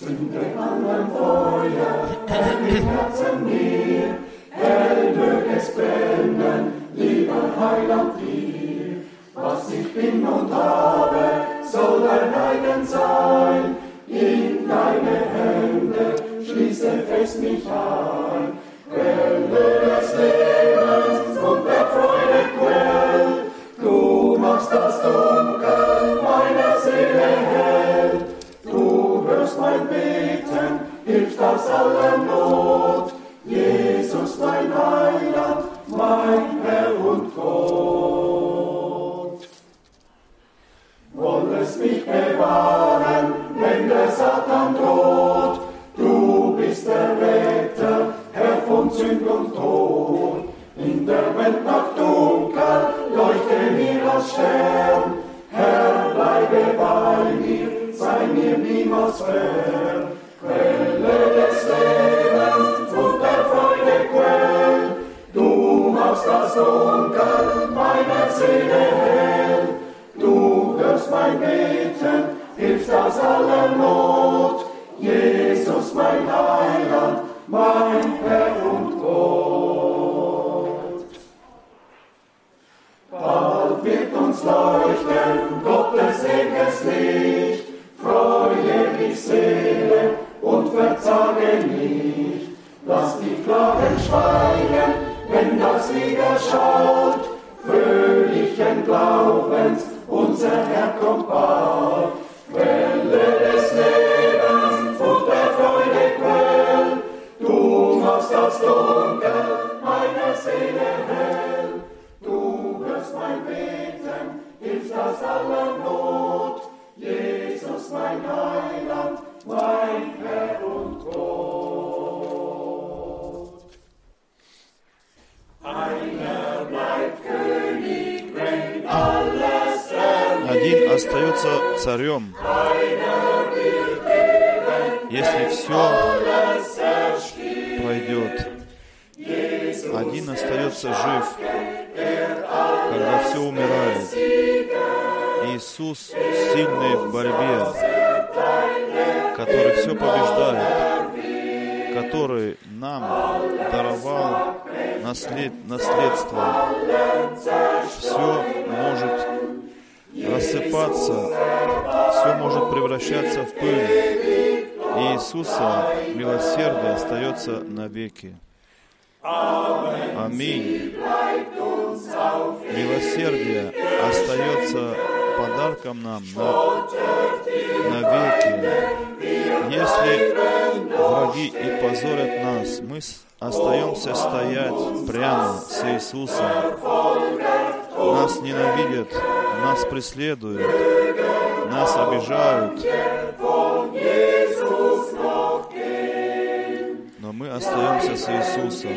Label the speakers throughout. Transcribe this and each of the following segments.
Speaker 1: Zünde an mein Feuer, im Herzen mir, hell möge es brennen, lieber Heiland dir. Was ich bin und habe, soll dein eigen sein, in deine Hände schließe fest mich ein. Quelle des Lebens und der Freude Quell, du machst das Tor. beten, hilft aus aller Not. Jesus, mein Heiland, mein Herr und Gott. Wollest mich bewahren, wenn der Satan droht, du bist der Retter, Herr von Sünd und Tod. In der Welt nach dunkel, leuchte mir als Stern, Herr, bleibe bei mir bei mir niemals fern. Quelle des Lebens und der Freude Quell, du machst das Dunkel meiner Seele hell. Du hörst mein Beten, hilfst aus aller Not. Jesus, mein Heiland, mein Herr und Gott. Bald wird uns leuchten Gottes ewiges Leben ich sehe und verzage nicht. Lass die Klagen schweigen, wenn das Lied erschaut. Fröhlichen Glaubens, unser Herr kommt bald. Quelle des Lebens, und der Freude, Quell. Du machst das Dunkel meiner Seele hell. Du hörst mein Beten, hilfst aus aller Not. Jesus, mein Heiland, mein Herr und Gott. Einer bleibt König, wenn
Speaker 2: alles Один остается царем. Если все пройдет, один остается жив, когда все умирает. Иисус сильный в борьбе, который все побеждает, который нам даровал наслед, наследство. Все может рассыпаться, все может превращаться в пыль. И Иисуса милосердие остается навеки. Аминь. Милосердие остается подарком нам на, навеки. Если враги и позорят нас, мы остаемся стоять прямо с Иисусом. Нас ненавидят, нас преследуют, нас обижают. Но мы остаемся с Иисусом.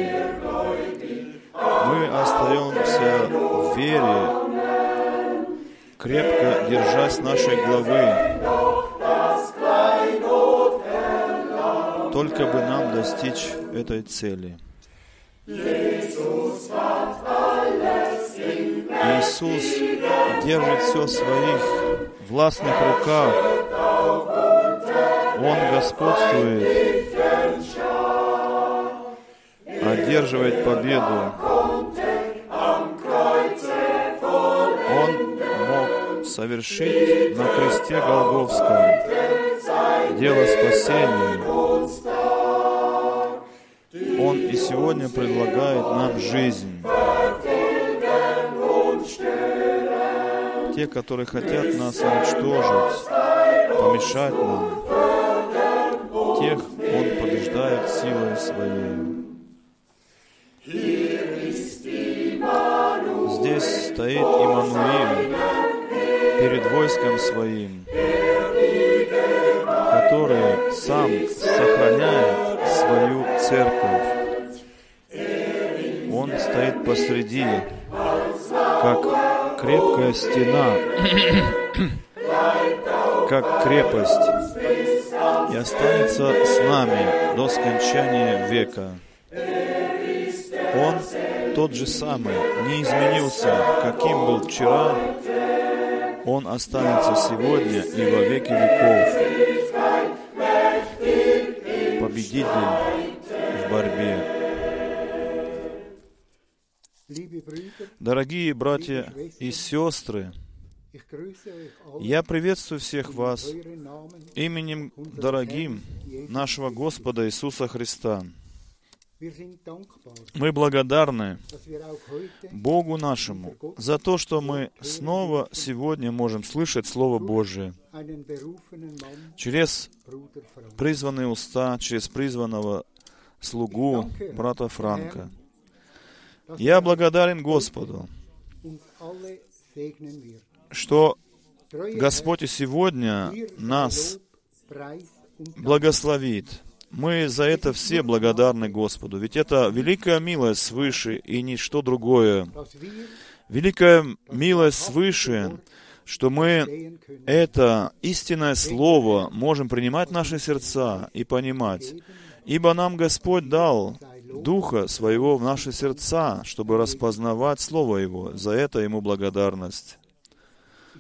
Speaker 2: Мы остаемся в вере крепко держась нашей главы, только бы нам достичь этой цели. Иисус держит все в своих властных руках. Он господствует, одерживает победу. совершить на кресте Голговском дело спасения. Он и сегодня предлагает нам жизнь. Те, которые хотят нас уничтожить, помешать нам, тех Он побеждает силой Своей. Здесь стоит Иммануил, перед войском своим, которое сам сохраняет свою церковь. Он стоит посреди, как крепкая стена, как крепость, и останется с нами до скончания века. Он тот же самый, не изменился, каким был вчера, он останется сегодня и во веки веков. Победитель в борьбе. Дорогие братья и сестры, я приветствую всех вас именем дорогим нашего Господа Иисуса Христа. Мы благодарны Богу нашему за то, что мы снова сегодня можем слышать Слово Божие через призванные уста, через призванного слугу брата Франка. Я благодарен Господу, что Господь и сегодня нас благословит. Мы за это все благодарны Господу, ведь это великая милость свыше и ничто другое. Великая милость свыше, что мы это истинное Слово можем принимать в наши сердца и понимать. Ибо нам Господь дал Духа Своего в наши сердца, чтобы распознавать Слово Его. За это Ему благодарность.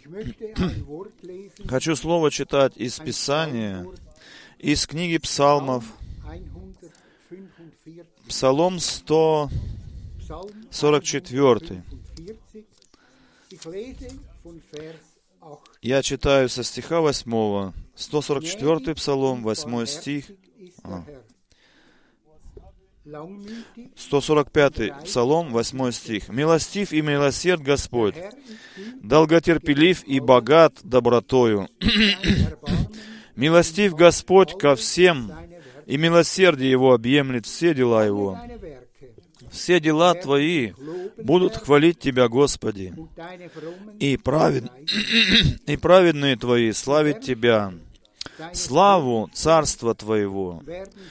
Speaker 2: Хочу Слово читать из Писания, из книги Псалмов, Псалом 144. Я читаю со стиха 8, 144 Псалом, 8 стих. А. 145 Псалом, 8 стих. «Милостив и милосерд Господь, долготерпелив и богат добротою. Милостив Господь ко всем, и милосердие Его объемлет все дела Его. Все дела Твои будут хвалить Тебя, Господи, и, правед... и праведные Твои славить Тебя славу Царства Твоего.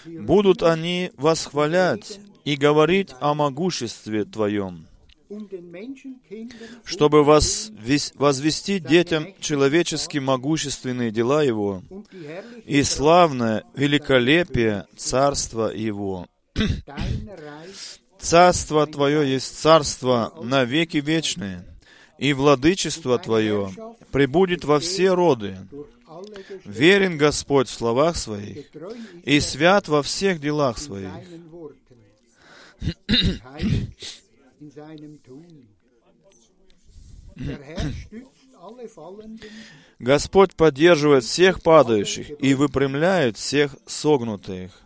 Speaker 2: Будут они восхвалять и говорить о могуществе Твоем, чтобы возвести детям человечески могущественные дела Его и славное великолепие Царства Его. Царство Твое есть царство на веки вечные, и владычество Твое пребудет во все роды. Верен Господь в словах Своих и свят во всех делах Своих. Господь поддерживает всех падающих и выпрямляет всех согнутых.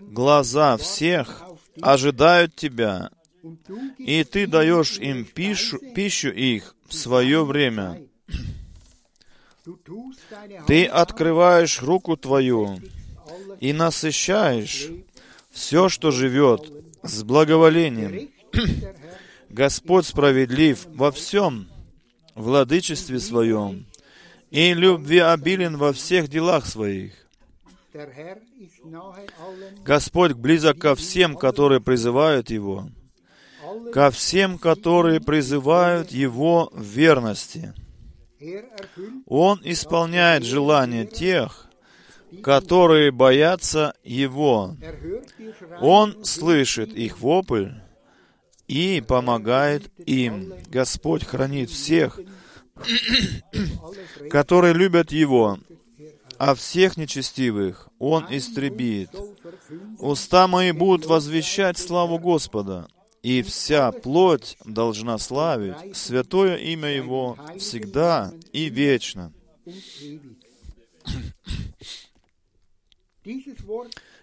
Speaker 2: Глаза всех ожидают Тебя, и Ты даешь им пищу, пищу их в свое время. Ты открываешь руку Твою и насыщаешь все, что живет, с благоволением. Господь справедлив во всем владычестве своем и любви обилен во всех делах своих. Господь близок ко всем, которые призывают Его, ко всем, которые призывают Его в верности. Он исполняет желания тех, которые боятся Его. Он слышит их вопль и помогает им. Господь хранит всех, которые любят Его, а всех нечестивых Он истребит. Уста мои будут возвещать славу Господа, и вся плоть должна славить святое имя Его всегда и вечно.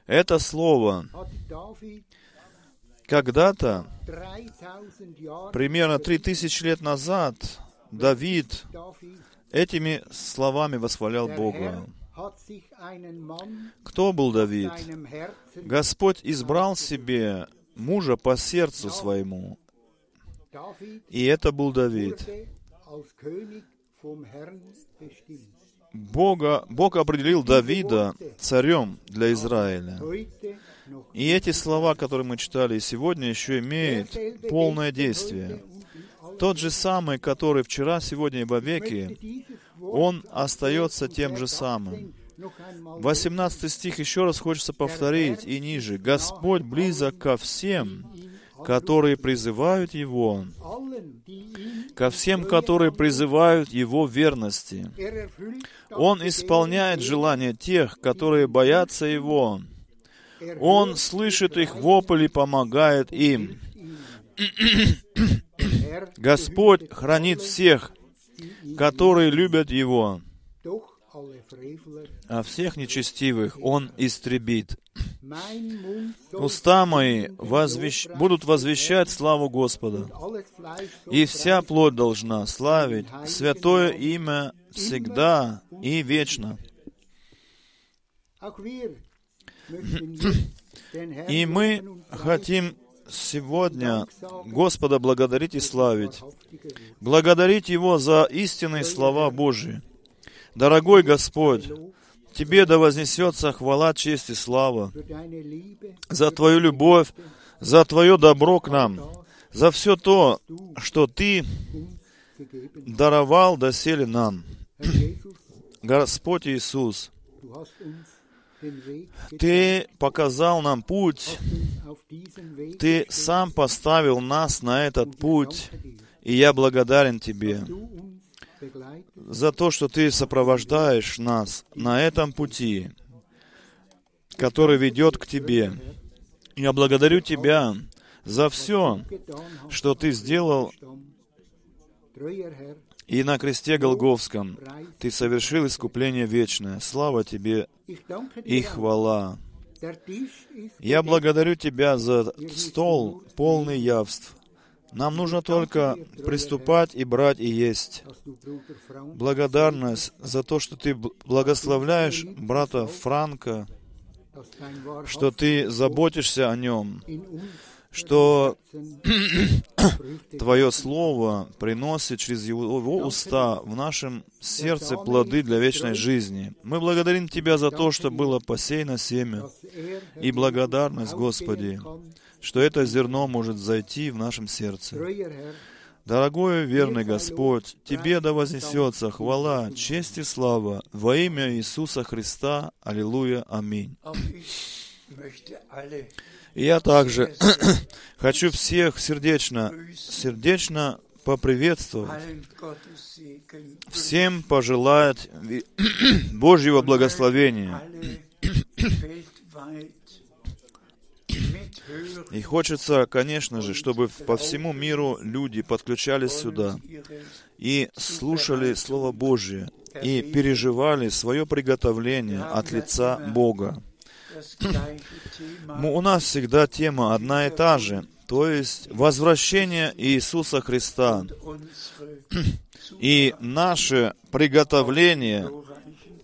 Speaker 2: Это слово когда-то, примерно три тысячи лет назад, Давид этими словами восхвалял Бога. Кто был Давид? Господь избрал себе мужа по сердцу своему. И это был Давид. Бога, Бог определил Давида царем для Израиля. И эти слова, которые мы читали сегодня, еще имеют полное действие. Тот же самый, который вчера, сегодня и во веки, он остается тем же самым. 18 стих еще раз хочется повторить и ниже. «Господь близок ко всем, которые призывают Его, ко всем, которые призывают Его верности. Он исполняет желания тех, которые боятся Его. Он слышит их вопль и помогает им. Господь хранит всех, которые любят Его, а всех нечестивых Он истребит. Уста мои возвещ... будут возвещать славу Господа, и вся плоть должна славить святое имя всегда и вечно. И мы хотим сегодня Господа благодарить и славить. Благодарить Его за истинные слова Божьи. Дорогой Господь, Тебе да вознесется хвала, честь и слава за Твою любовь, за Твое добро к нам, за все то, что Ты даровал доселе нам. Господь Иисус, Ты показал нам путь, Ты сам поставил нас на этот путь, и я благодарен Тебе за то, что Ты сопровождаешь нас на этом пути, который ведет к Тебе. Я благодарю Тебя за все, что Ты сделал и на кресте Голговском Ты совершил искупление вечное. Слава Тебе и хвала. Я благодарю Тебя за стол, полный явств, нам нужно только приступать и брать и есть. Благодарность за то, что ты благословляешь брата Франка, что ты заботишься о нем, что Твое Слово приносит через его уста в нашем сердце плоды для вечной жизни. Мы благодарим Тебя за то, что было посеяно семя, и благодарность, Господи, что это зерно может зайти в нашем сердце. Дорогой верный Господь, Тебе да вознесется хвала, честь и слава во имя Иисуса Христа. Аллилуйя. Аминь. Я также хочу всех сердечно, сердечно поприветствовать, всем пожелать Божьего благословения. И хочется, конечно же, чтобы по всему миру люди подключались сюда и слушали Слово Божье и переживали свое приготовление от лица Бога. У нас всегда тема одна и та же, то есть возвращение Иисуса Христа. И наше приготовление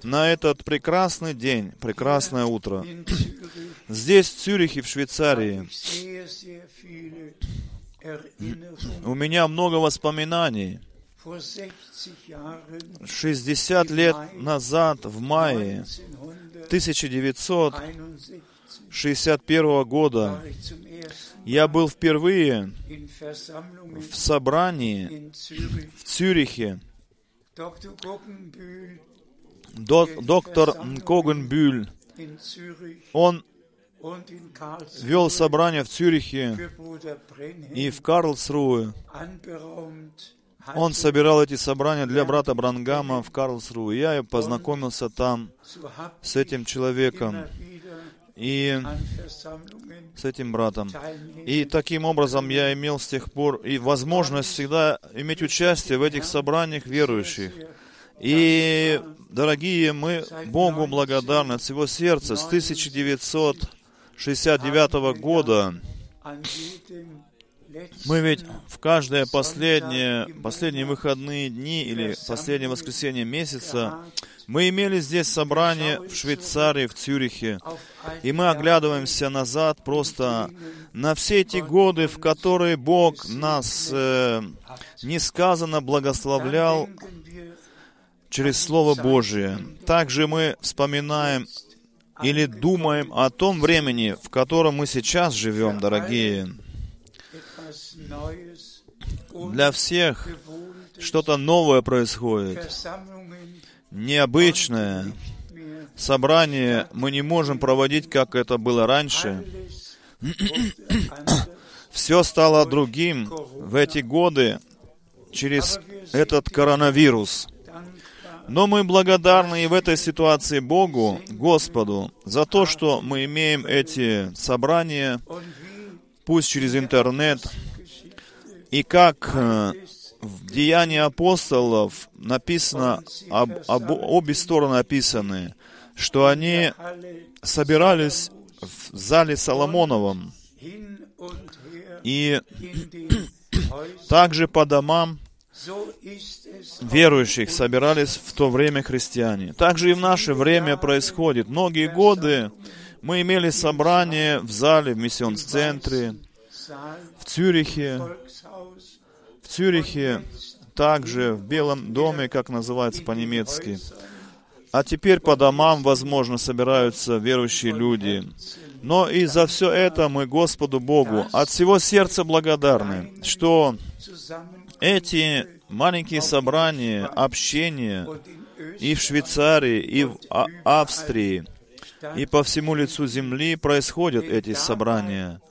Speaker 2: на этот прекрасный день, прекрасное утро. Здесь, в Цюрихе, в Швейцарии, у меня много воспоминаний. 60 лет назад, в мае 1961 года, я был впервые в собрании в Цюрихе. Доктор Когенбюль, он вел собрание в Цюрихе и в Карлсруhe. Он собирал эти собрания для брата Брангама в Карлсруhe. Я познакомился там с этим человеком и с этим братом. И таким образом я имел с тех пор и возможность всегда иметь участие в этих собраниях верующих. И, дорогие, мы Богу благодарны от всего сердца. С 1900 69 года мы ведь в каждые последние, последние выходные дни или последнее воскресенье месяца мы имели здесь собрание в Швейцарии, в Цюрихе, и мы оглядываемся назад просто на все эти годы, в которые Бог нас э, несказанно благословлял через Слово Божие. Также мы вспоминаем или думаем о том времени, в котором мы сейчас живем, дорогие. Для всех что-то новое происходит, необычное. Собрание мы не можем проводить, как это было раньше. Все стало другим в эти годы через этот коронавирус. Но мы благодарны и в этой ситуации Богу, Господу, за то, что мы имеем эти собрания, пусть через интернет, и как э, в Деянии апостолов написано, об, об, обе стороны описаны, что они собирались в зале Соломоновом и также по домам верующих собирались в то время христиане. Также и в наше время происходит. Многие годы мы имели собрание в зале, в миссионс-центре, в Цюрихе, в Цюрихе, также в Белом доме, как называется по-немецки. А теперь по домам, возможно, собираются верующие люди. Но и за все это мы Господу Богу от всего сердца благодарны, что эти маленькие собрания, общения и в Швейцарии, и в а Австрии, и по всему лицу земли происходят эти собрания.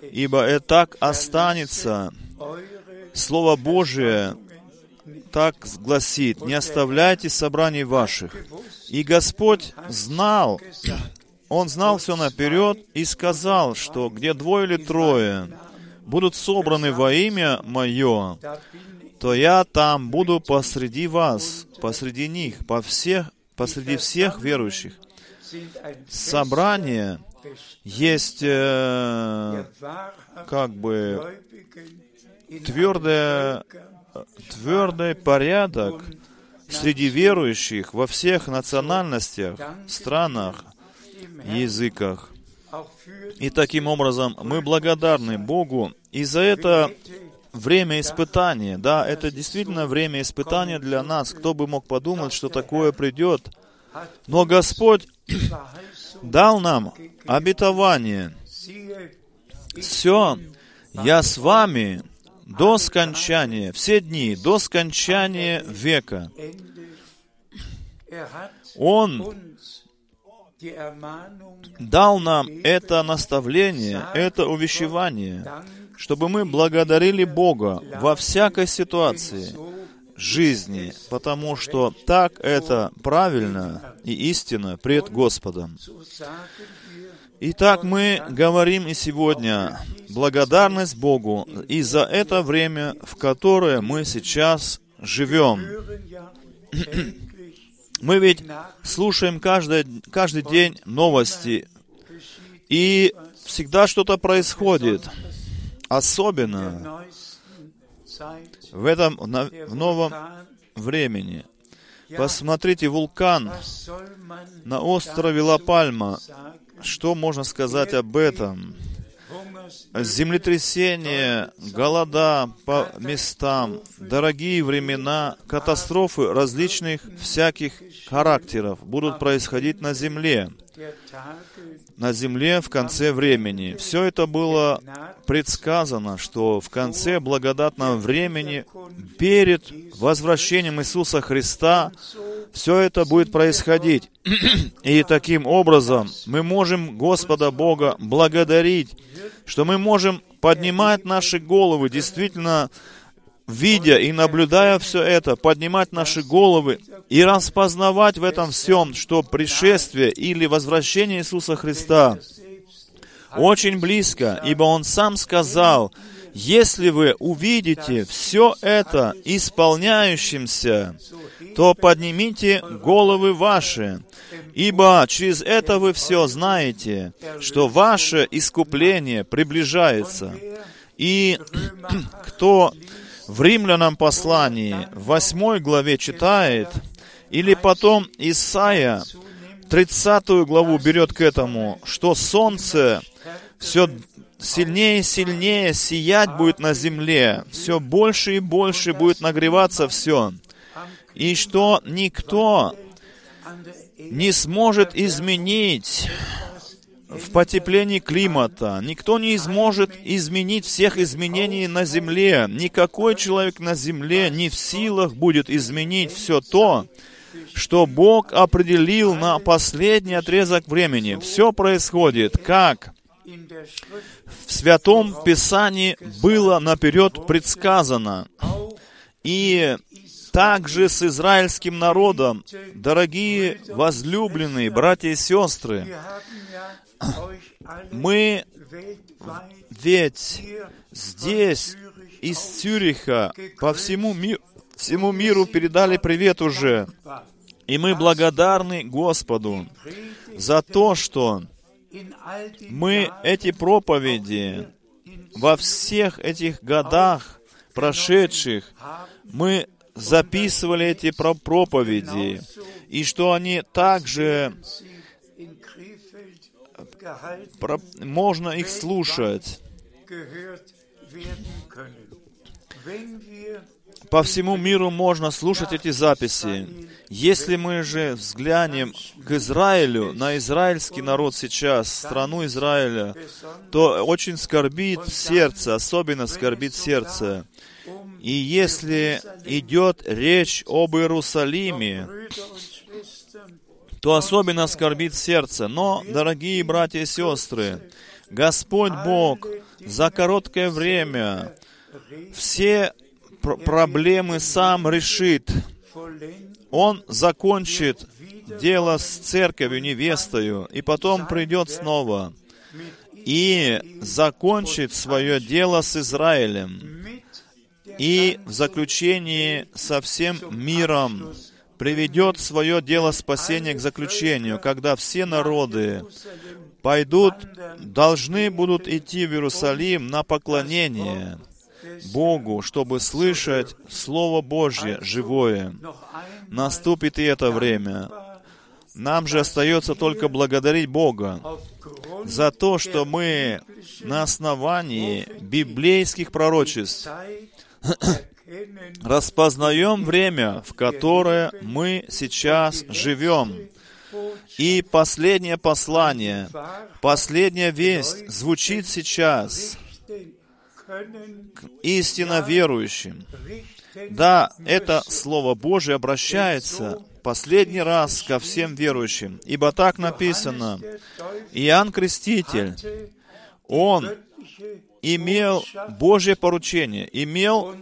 Speaker 2: Ибо это так останется. Слово Божие так гласит, не оставляйте собраний ваших. И Господь знал, Он знал все наперед и сказал, что где двое или трое будут собраны во имя Мое, то я там буду посреди вас, посреди них, по всех, посреди всех верующих. Собрание есть э, как бы твердое, твердый порядок среди верующих во всех национальностях, странах, языках. И таким образом мы благодарны Богу и за это время испытания. Да, это действительно время испытания для нас. Кто бы мог подумать, что такое придет. Но Господь дал нам обетование. Все, я с вами до скончания, все дни, до скончания века. Он дал нам это наставление, это увещевание, чтобы мы благодарили Бога во всякой ситуации жизни, потому что так это правильно и истинно пред Господом. Итак, мы говорим и сегодня благодарность Богу и за это время, в которое мы сейчас живем. Мы ведь слушаем каждый, каждый день новости, и всегда что-то происходит. Особенно в этом в новом времени. Посмотрите вулкан на острове Ла-Пальма. Что можно сказать об этом? Землетрясения, голода по местам, дорогие времена, катастрофы различных всяких характеров будут происходить на земле. На земле в конце времени. Все это было предсказано, что в конце благодатного времени, перед возвращением Иисуса Христа, все это будет происходить. И таким образом мы можем Господа Бога благодарить что мы можем поднимать наши головы, действительно, видя и наблюдая все это, поднимать наши головы и распознавать в этом всем, что пришествие или возвращение Иисуса Христа очень близко, ибо Он сам сказал, если вы увидите все это исполняющимся, то поднимите головы ваши, ибо через это вы все знаете, что ваше искупление приближается. И кто в Римлянам послании в 8 главе читает, или потом Исаия 30 главу берет к этому, что солнце все сильнее и сильнее сиять будет на земле, все больше и больше будет нагреваться все, и что никто не сможет изменить в потеплении климата. Никто не сможет изменить всех изменений на Земле. Никакой человек на Земле не в силах будет изменить все то, что Бог определил на последний отрезок времени. Все происходит как в Святом Писании было наперед предсказано. И также с израильским народом, дорогие возлюбленные братья и сестры, мы ведь здесь, из Цюриха, по всему, ми всему миру передали привет уже. И мы благодарны Господу за то, что мы эти проповеди во всех этих годах прошедших, мы записывали эти проповеди, и что они также можно их слушать по всему миру можно слушать эти записи. Если мы же взглянем к Израилю, на израильский народ сейчас, страну Израиля, то очень скорбит сердце, особенно скорбит сердце. И если идет речь об Иерусалиме, то особенно скорбит сердце. Но, дорогие братья и сестры, Господь Бог за короткое время все пр проблемы сам решит. Он закончит дело с церковью, невестою, и потом придет снова и закончит свое дело с Израилем. И в заключении со всем миром приведет свое дело спасения к заключению, когда все народы пойдут, должны будут идти в Иерусалим на поклонение – Богу, чтобы слышать Слово Божье живое. Наступит и это время. Нам же остается только благодарить Бога за то, что мы на основании библейских пророчеств распознаем время, в которое мы сейчас живем. И последнее послание, последняя весть звучит сейчас истинно верующим. Да, это Слово Божие обращается последний раз ко всем верующим, ибо так написано, Иоанн Креститель, он имел Божье поручение, имел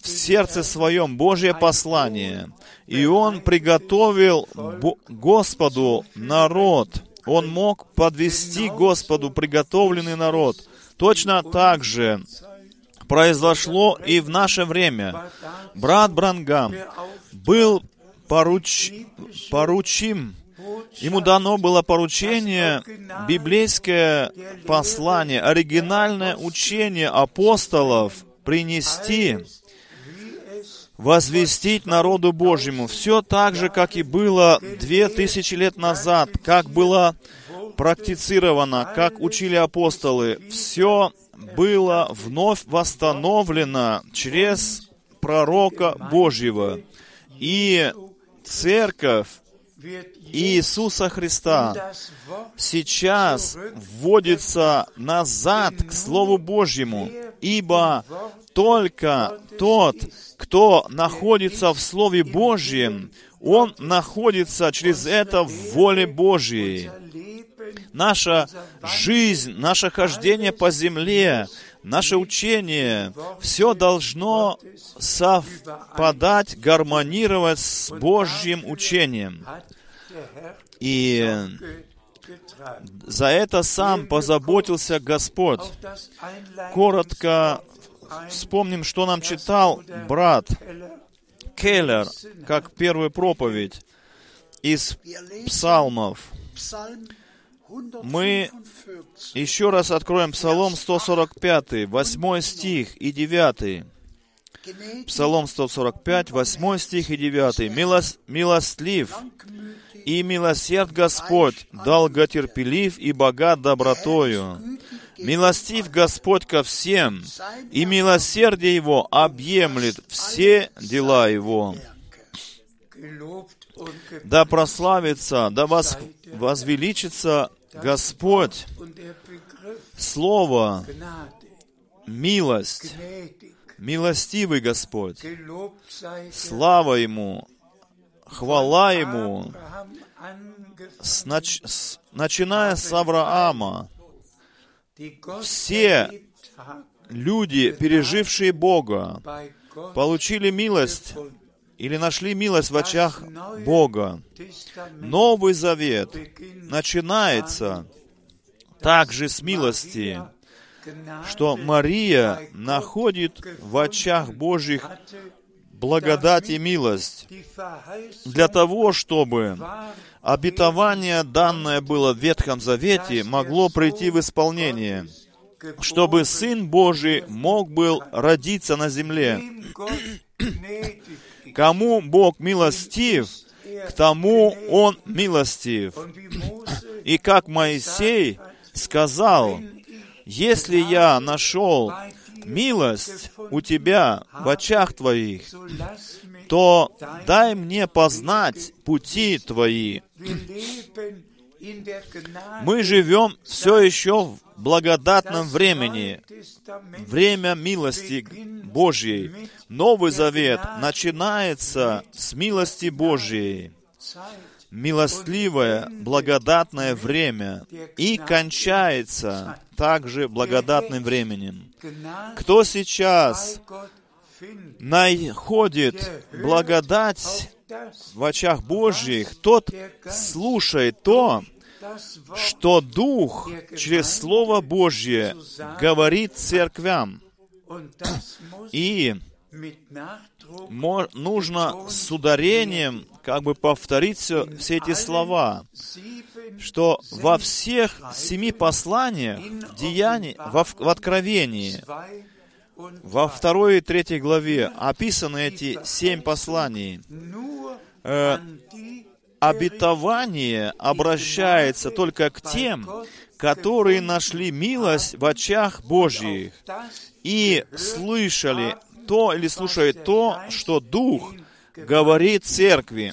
Speaker 2: в сердце своем Божье послание, и он приготовил Господу народ. Он мог подвести Господу приготовленный народ – Точно так же произошло и в наше время. Брат Брангам был поруч... поручим, ему дано было поручение, библейское послание, оригинальное учение апостолов принести, возвестить народу Божьему. Все так же, как и было две тысячи лет назад, как было практицировано, как учили апостолы. Все было вновь восстановлено через пророка Божьего. И церковь Иисуса Христа сейчас вводится назад к Слову Божьему, ибо только тот, кто находится в Слове Божьем, он находится через это в воле Божьей. наша жизнь, наше хождение по земле, наше учение, все должно совпадать, гармонировать с Божьим учением. И за это сам позаботился Господь. Коротко вспомним, что нам читал брат Келлер, как первую проповедь из псалмов мы еще раз откроем Псалом 145, 8 стих и 9. Псалом 145, 8 стих и 9. Милост, «Милостлив и милосерд Господь, долготерпелив и богат добротою. Милостив Господь ко всем, и милосердие Его объемлет все дела Его. Да прославится, да возвеличится Господь, Слово, милость, милостивый Господь, слава Ему, хвала Ему, с, нач, с, начиная с Авраама, все люди, пережившие Бога, получили милость или нашли милость в очах Бога. Новый Завет начинается также с милости, что Мария находит в очах Божьих благодать и милость для того, чтобы обетование, данное было в Ветхом Завете, могло прийти в исполнение, чтобы Сын Божий мог был родиться на земле. Кому Бог милостив, к тому Он милостив. И как Моисей сказал, если я нашел милость у тебя в очах твоих, то дай мне познать пути твои. Мы живем все еще в благодатном времени, время милости Божьей. Новый Завет начинается с милости Божьей милостливое, благодатное время и кончается также благодатным временем. Кто сейчас находит благодать в очах Божьих, тот слушает то, что Дух через Слово Божье говорит церквям. И нужно с ударением как бы повторить все, все эти слова, что во всех семи посланиях, в деянии, в, Откровении, во второй и третьей главе описаны эти семь посланий. Э, обетование обращается только к тем, которые нашли милость в очах Божьих и слышали то или слушает то, что Дух говорит церкви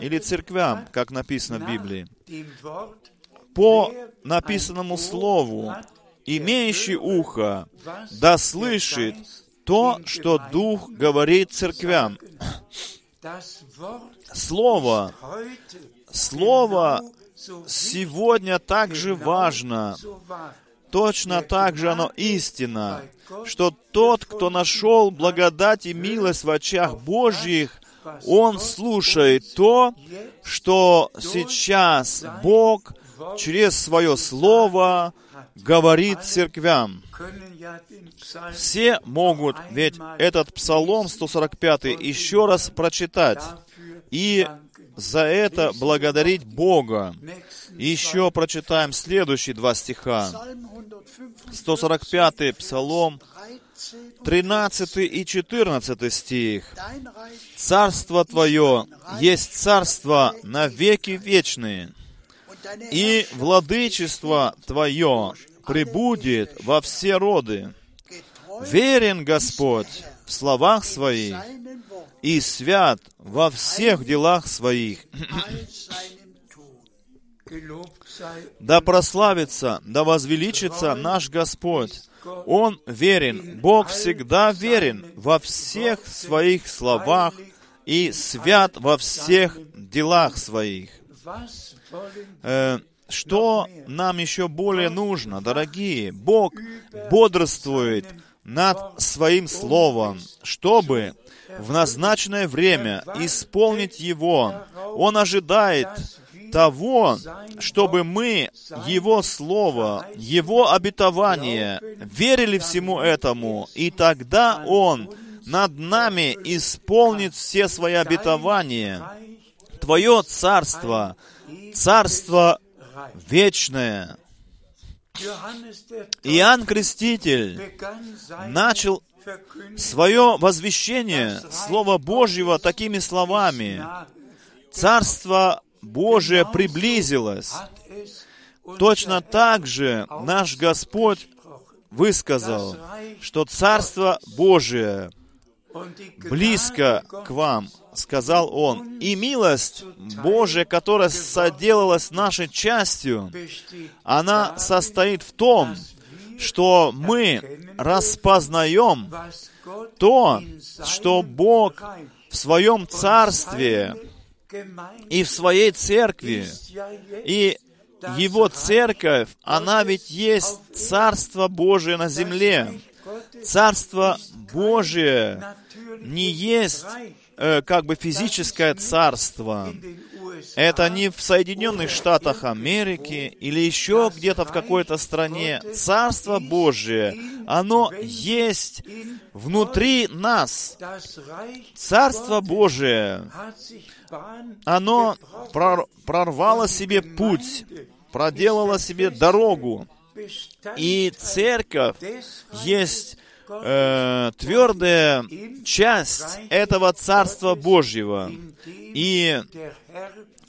Speaker 2: или церквям, как написано в Библии. По написанному слову, имеющий ухо, да слышит то, что Дух говорит церквям. Слово, Слово сегодня также важно. Точно так же оно истина что тот, кто нашел благодать и милость в очах Божьих, он слушает то, что сейчас Бог через свое Слово говорит церквям. Все могут ведь этот Псалом 145 еще раз прочитать и за это благодарить Бога. Еще прочитаем следующие два стиха. 145 Псалом, 13 и 14 стих. «Царство Твое есть царство на веки вечные, и владычество Твое прибудет во все роды. Верен Господь в словах Своих и свят во всех делах Своих. Да прославится, да возвеличится наш Господь. Он верен, Бог всегда верен во всех своих словах и свят во всех делах своих. Э, что нам еще более нужно, дорогие? Бог бодрствует над Своим Словом, чтобы в назначенное время исполнить его. Он ожидает того, чтобы мы Его Слово, Его обетование верили всему этому, и тогда Он над нами исполнит все свои обетования. Твое царство, царство вечное. Иоанн Креститель начал свое возвещение Слова Божьего такими словами. Царство Божие приблизилось. Точно так же наш Господь высказал, что Царство Божие близко к вам, сказал Он. И милость Божия, которая соделалась нашей частью, она состоит в том, что мы распознаем то, что Бог в своем Царстве и в своей церкви. И его церковь, она ведь есть Царство Божие на земле. Царство Божие, не есть э, как бы физическое царство. Это не в Соединенных Штатах Америки или еще где-то в какой-то стране. Царство Божие, оно есть внутри нас. Царство Божие, оно прорвало себе путь, проделало себе дорогу. И церковь есть э, твердая часть этого Царства Божьего. И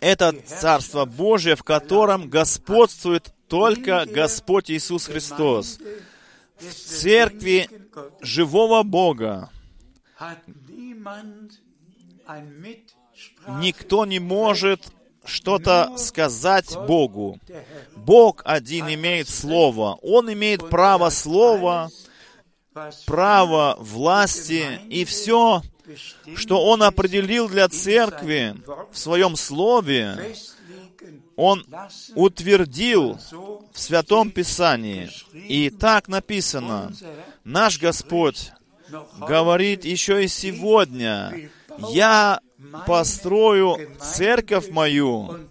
Speaker 2: это Царство Божие, в котором господствует только Господь Иисус Христос. В церкви живого Бога никто не может что-то сказать Богу. Бог один имеет слово. Он имеет право слова, право власти и все, что Он определил для церкви в Своем Слове, Он утвердил в Святом Писании. И так написано, наш Господь говорит еще и сегодня, «Я построю церковь мою,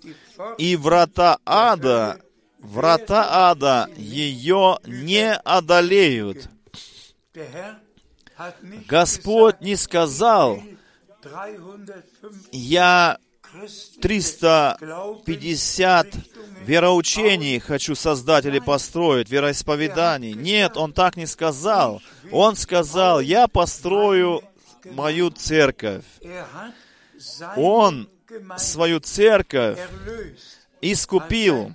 Speaker 2: и врата ада, врата ада ее не одолеют». Господь не сказал, я 350 вероучений хочу создать или построить, вероисповеданий. Нет, Он так не сказал. Он сказал, я построю мою церковь. Он свою церковь искупил.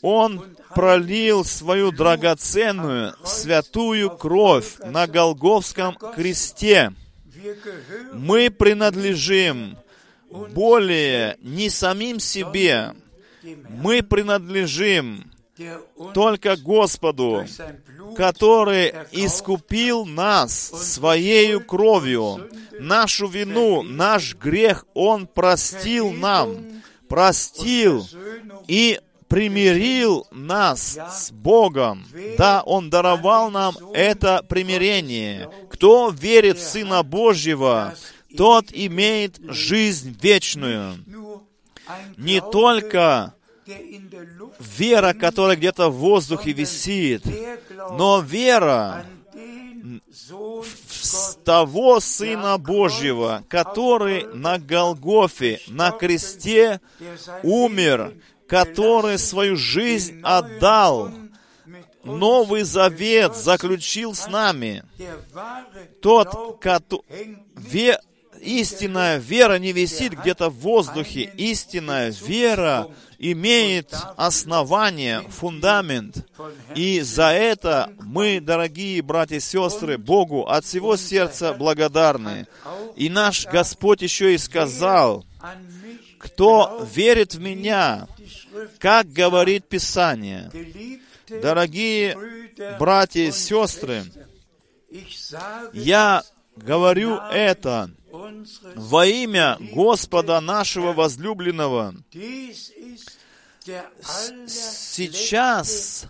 Speaker 2: Он пролил свою драгоценную, святую кровь на Голговском кресте. Мы принадлежим более не самим себе, мы принадлежим только Господу, который искупил нас Своею кровью. Нашу вину, наш грех Он простил нам простил и примирил нас с Богом. Да, Он даровал нам это примирение. Кто верит в Сына Божьего, тот имеет жизнь вечную. Не только вера, которая где-то в воздухе висит, но вера с того Сына Божьего, который на Голгофе, на кресте умер, который свою жизнь отдал, Новый Завет заключил с нами. Тот, который... Истинная вера не висит где-то в воздухе. Истинная вера имеет основание, фундамент. И за это мы, дорогие братья и сестры, Богу от всего сердца благодарны. И наш Господь еще и сказал, кто верит в Меня, как говорит Писание. Дорогие братья и сестры, я говорю это во имя Господа нашего возлюбленного. Сейчас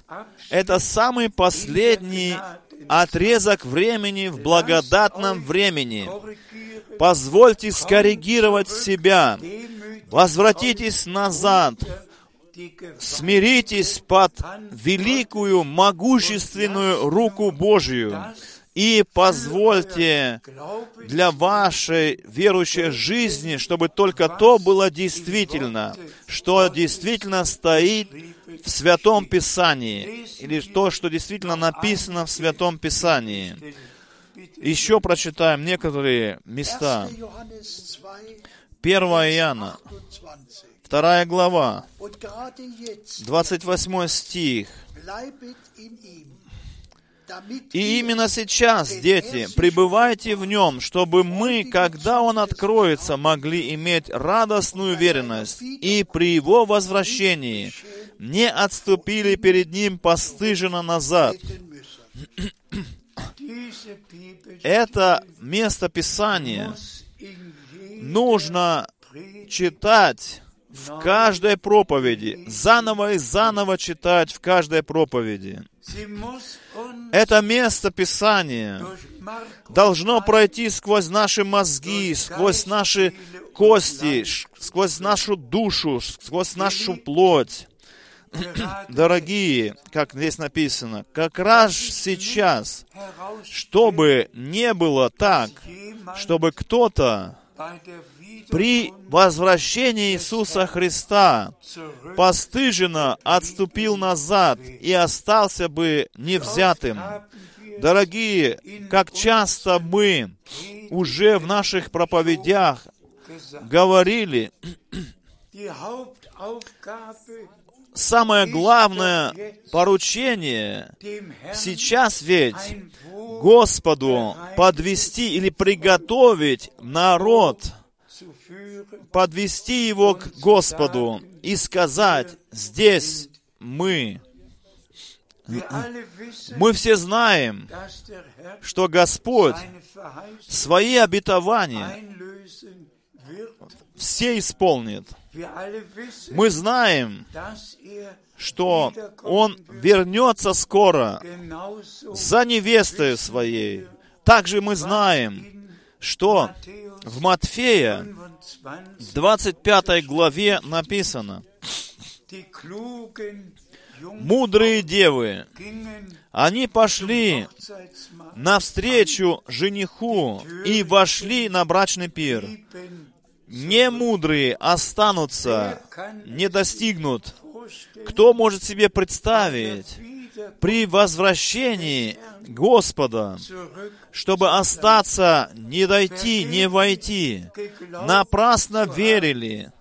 Speaker 2: это самый последний отрезок времени в благодатном времени. Позвольте скоррегировать себя. Возвратитесь назад. Смиритесь под великую, могущественную руку Божию и позвольте для вашей верующей жизни, чтобы только то было действительно, что действительно стоит в Святом Писании, или то, что действительно написано в Святом Писании. Еще прочитаем некоторые места. 1 Иоанна, 2 глава, 28 стих. И именно сейчас, дети, пребывайте в нем, чтобы мы, когда он откроется, могли иметь радостную уверенность и при его возвращении не отступили перед ним постыженно назад. Это место Писания. Нужно читать в каждой проповеди, заново и заново читать в каждой проповеди. Это место Писания должно пройти сквозь наши мозги, сквозь наши кости, сквозь нашу душу, сквозь нашу плоть. Дорогие, как здесь написано, как раз сейчас, чтобы не было так, чтобы кто-то при возвращении Иисуса Христа постыженно отступил назад и остался бы невзятым. Дорогие, как часто мы уже в наших проповедях говорили, самое главное поручение сейчас ведь Господу подвести или приготовить народ, подвести его к Господу и сказать, здесь мы. Мы все знаем, что Господь свои обетования все исполнит. Мы знаем, что Он вернется скоро за невестой своей. Также мы знаем, что в Матфея, 25 главе написано, мудрые девы, они пошли навстречу жениху и вошли на брачный пир немудрые останутся, не достигнут. Кто может себе представить при возвращении Господа, чтобы остаться, не дойти, не войти, напрасно верили,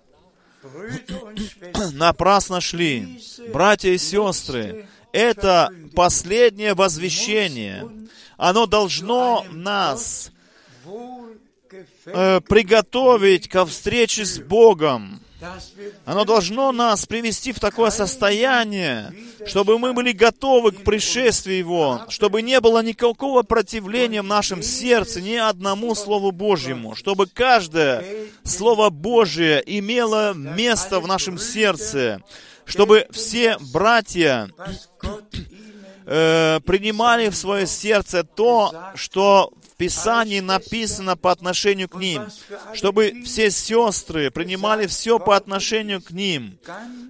Speaker 2: напрасно шли. Братья и сестры, это последнее возвещение. Оно должно нас э, приготовить ко встрече с Богом. Оно должно нас привести в такое состояние, чтобы мы были готовы к пришествию Его, чтобы не было никакого противления в нашем сердце ни одному Слову Божьему, чтобы каждое Слово Божие имело место в нашем сердце, чтобы все братья э, принимали в свое сердце то, что Писании написано по отношению к ним, чтобы все сестры принимали все по отношению к ним,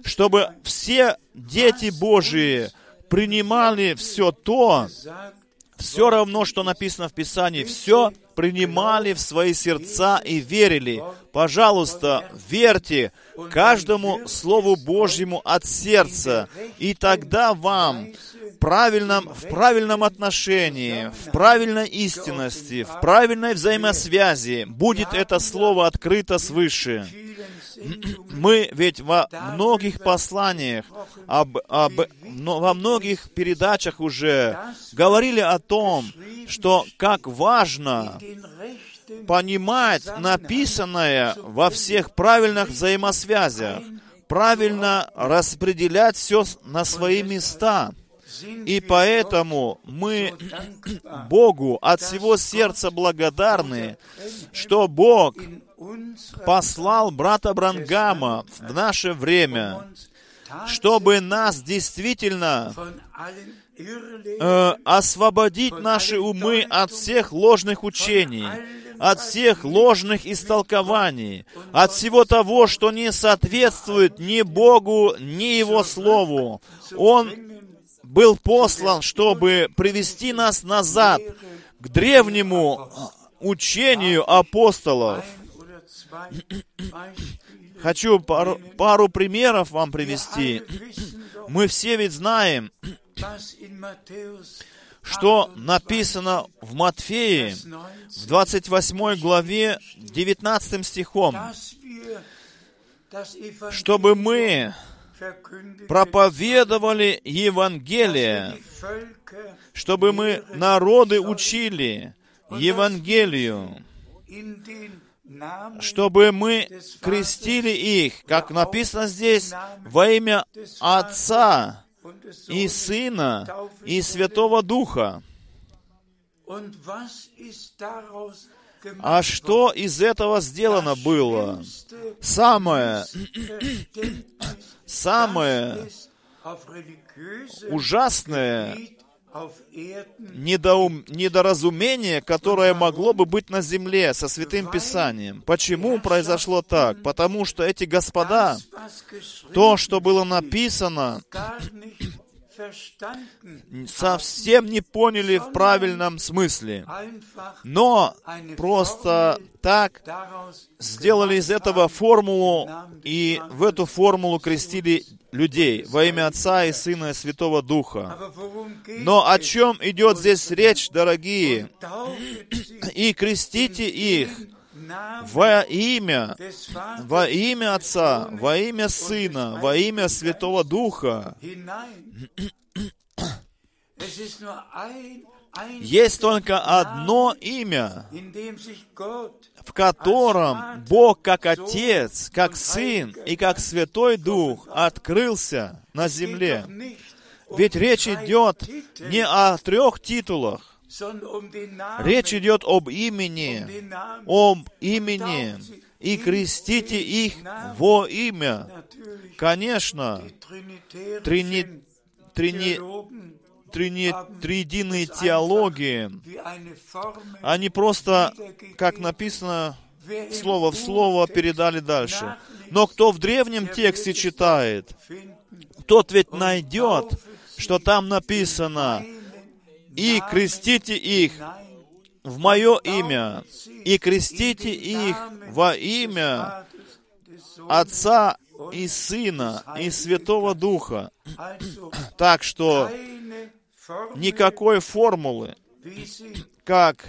Speaker 2: чтобы все дети Божии принимали все то, все равно, что написано в Писании, все принимали в свои сердца и верили. Пожалуйста, верьте каждому Слову Божьему от сердца, и тогда вам правильном, в правильном отношении, в правильной истинности, в правильной взаимосвязи будет это слово открыто свыше. Мы ведь во многих посланиях, об, об, во многих передачах уже говорили о том, что как важно понимать написанное во всех правильных взаимосвязях, правильно распределять все на свои места – и поэтому мы Богу от всего сердца благодарны, что Бог послал брата Брангама в наше время, чтобы нас действительно э, освободить наши умы от всех ложных учений, от всех ложных истолкований, от всего того, что не соответствует ни Богу, ни Его Слову. Он был послан, чтобы привести нас назад к древнему учению апостолов. Хочу пару, пару примеров вам привести. Мы все ведь знаем, что написано в Матфеи, в 28 главе, 19 стихом, чтобы мы проповедовали Евангелие, чтобы мы народы учили Евангелию, чтобы мы крестили их, как написано здесь, во имя Отца и Сына и Святого Духа. А что из этого сделано было? Самое, самое ужасное недоум, недоразумение, которое могло бы быть на земле со Святым Писанием. Почему произошло так? Потому что эти господа, то, что было написано, совсем не поняли в правильном смысле, но просто так сделали из этого формулу, и в эту формулу крестили людей во имя Отца и Сына и Святого Духа. Но о чем идет здесь речь, дорогие? И крестите их во имя, во имя Отца, во имя Сына, во имя Святого Духа. Есть только одно имя, в котором Бог как Отец, как Сын и как Святой Дух открылся на земле. Ведь речь идет не о трех титулах, Речь идет об имени, об имени, и крестите их во имя. Конечно, трини, трини, трини, триединые теологии, они просто, как написано, слово в слово передали дальше. Но кто в древнем тексте читает, тот ведь найдет, что там написано, и крестите их в мое имя, и крестите их во имя Отца и Сына и Святого Духа. Так что никакой формулы, как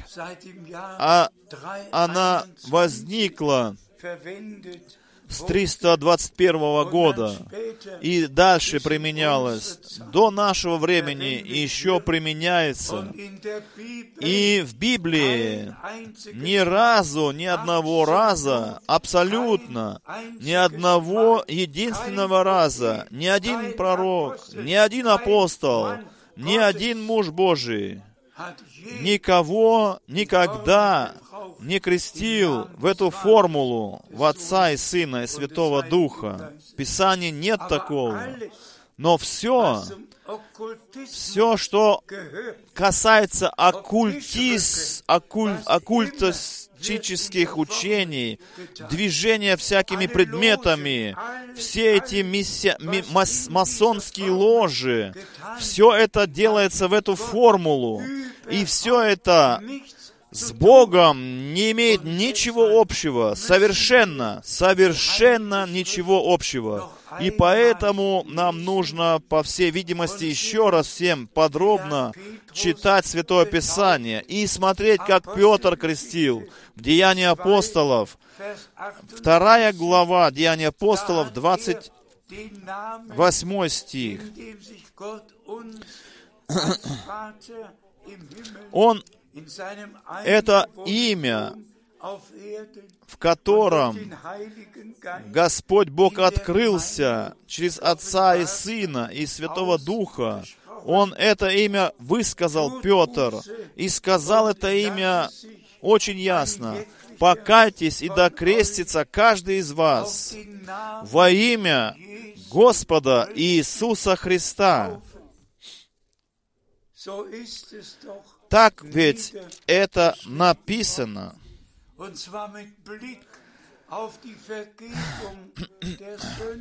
Speaker 2: а, она возникла с 321 года и дальше применялось, до нашего времени еще применяется. И в Библии ни разу, ни одного раза, абсолютно, ни одного единственного раза, ни один пророк, ни один апостол, ни один муж Божий никого никогда не крестил в эту формулу в Отца и Сына и Святого Духа. В Писании нет такого. Но все, все, что касается оккультиз, оккуль, оккультистических учений, движения всякими предметами, все эти миссия, ми, мас, масонские ложи, все это делается в эту формулу. И все это с Богом не имеет ничего общего, совершенно, совершенно ничего общего. И поэтому нам нужно, по всей видимости, еще раз всем подробно читать Святое Писание и смотреть, как Петр крестил в Деянии апостолов. Вторая глава Деяния апостолов, 28 стих. Он это имя, в котором Господь Бог открылся через Отца и Сына и Святого Духа. Он это имя высказал, Петр, и сказал это имя очень ясно. «Покайтесь и докрестится каждый из вас во имя Господа Иисуса Христа». Так ведь это написано. В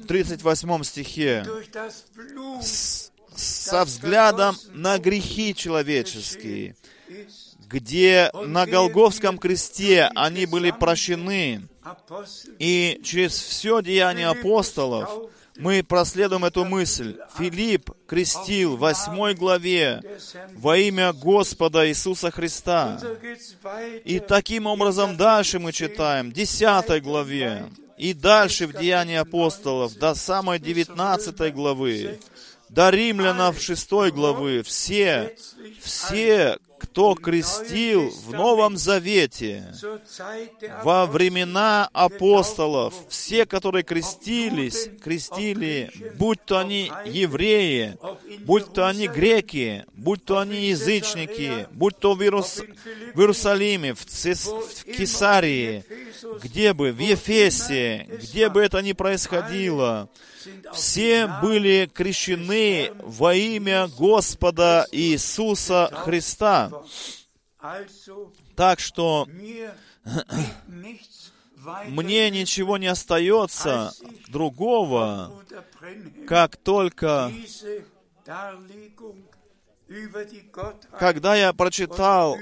Speaker 2: 38 стихе. со взглядом на грехи человеческие, где на Голговском кресте они были прощены, и через все деяние апостолов мы проследуем эту мысль. Филипп крестил в восьмой главе во имя Господа Иисуса Христа. И таким образом дальше мы читаем, в десятой главе, и дальше в Деянии апостолов, до самой девятнадцатой главы, до римлянов шестой главы, все, все, кто крестил в Новом Завете, во времена апостолов, все, которые крестились, крестили, будь то они евреи, будь то они греки, будь то они язычники, будь то в, Иерус... в Иерусалиме, в, Цис... в Кесарии, где бы, в Ефесе, где бы это ни происходило, все были крещены во имя Господа Иисуса Христа. Так что мне ничего не остается другого, как только когда я прочитал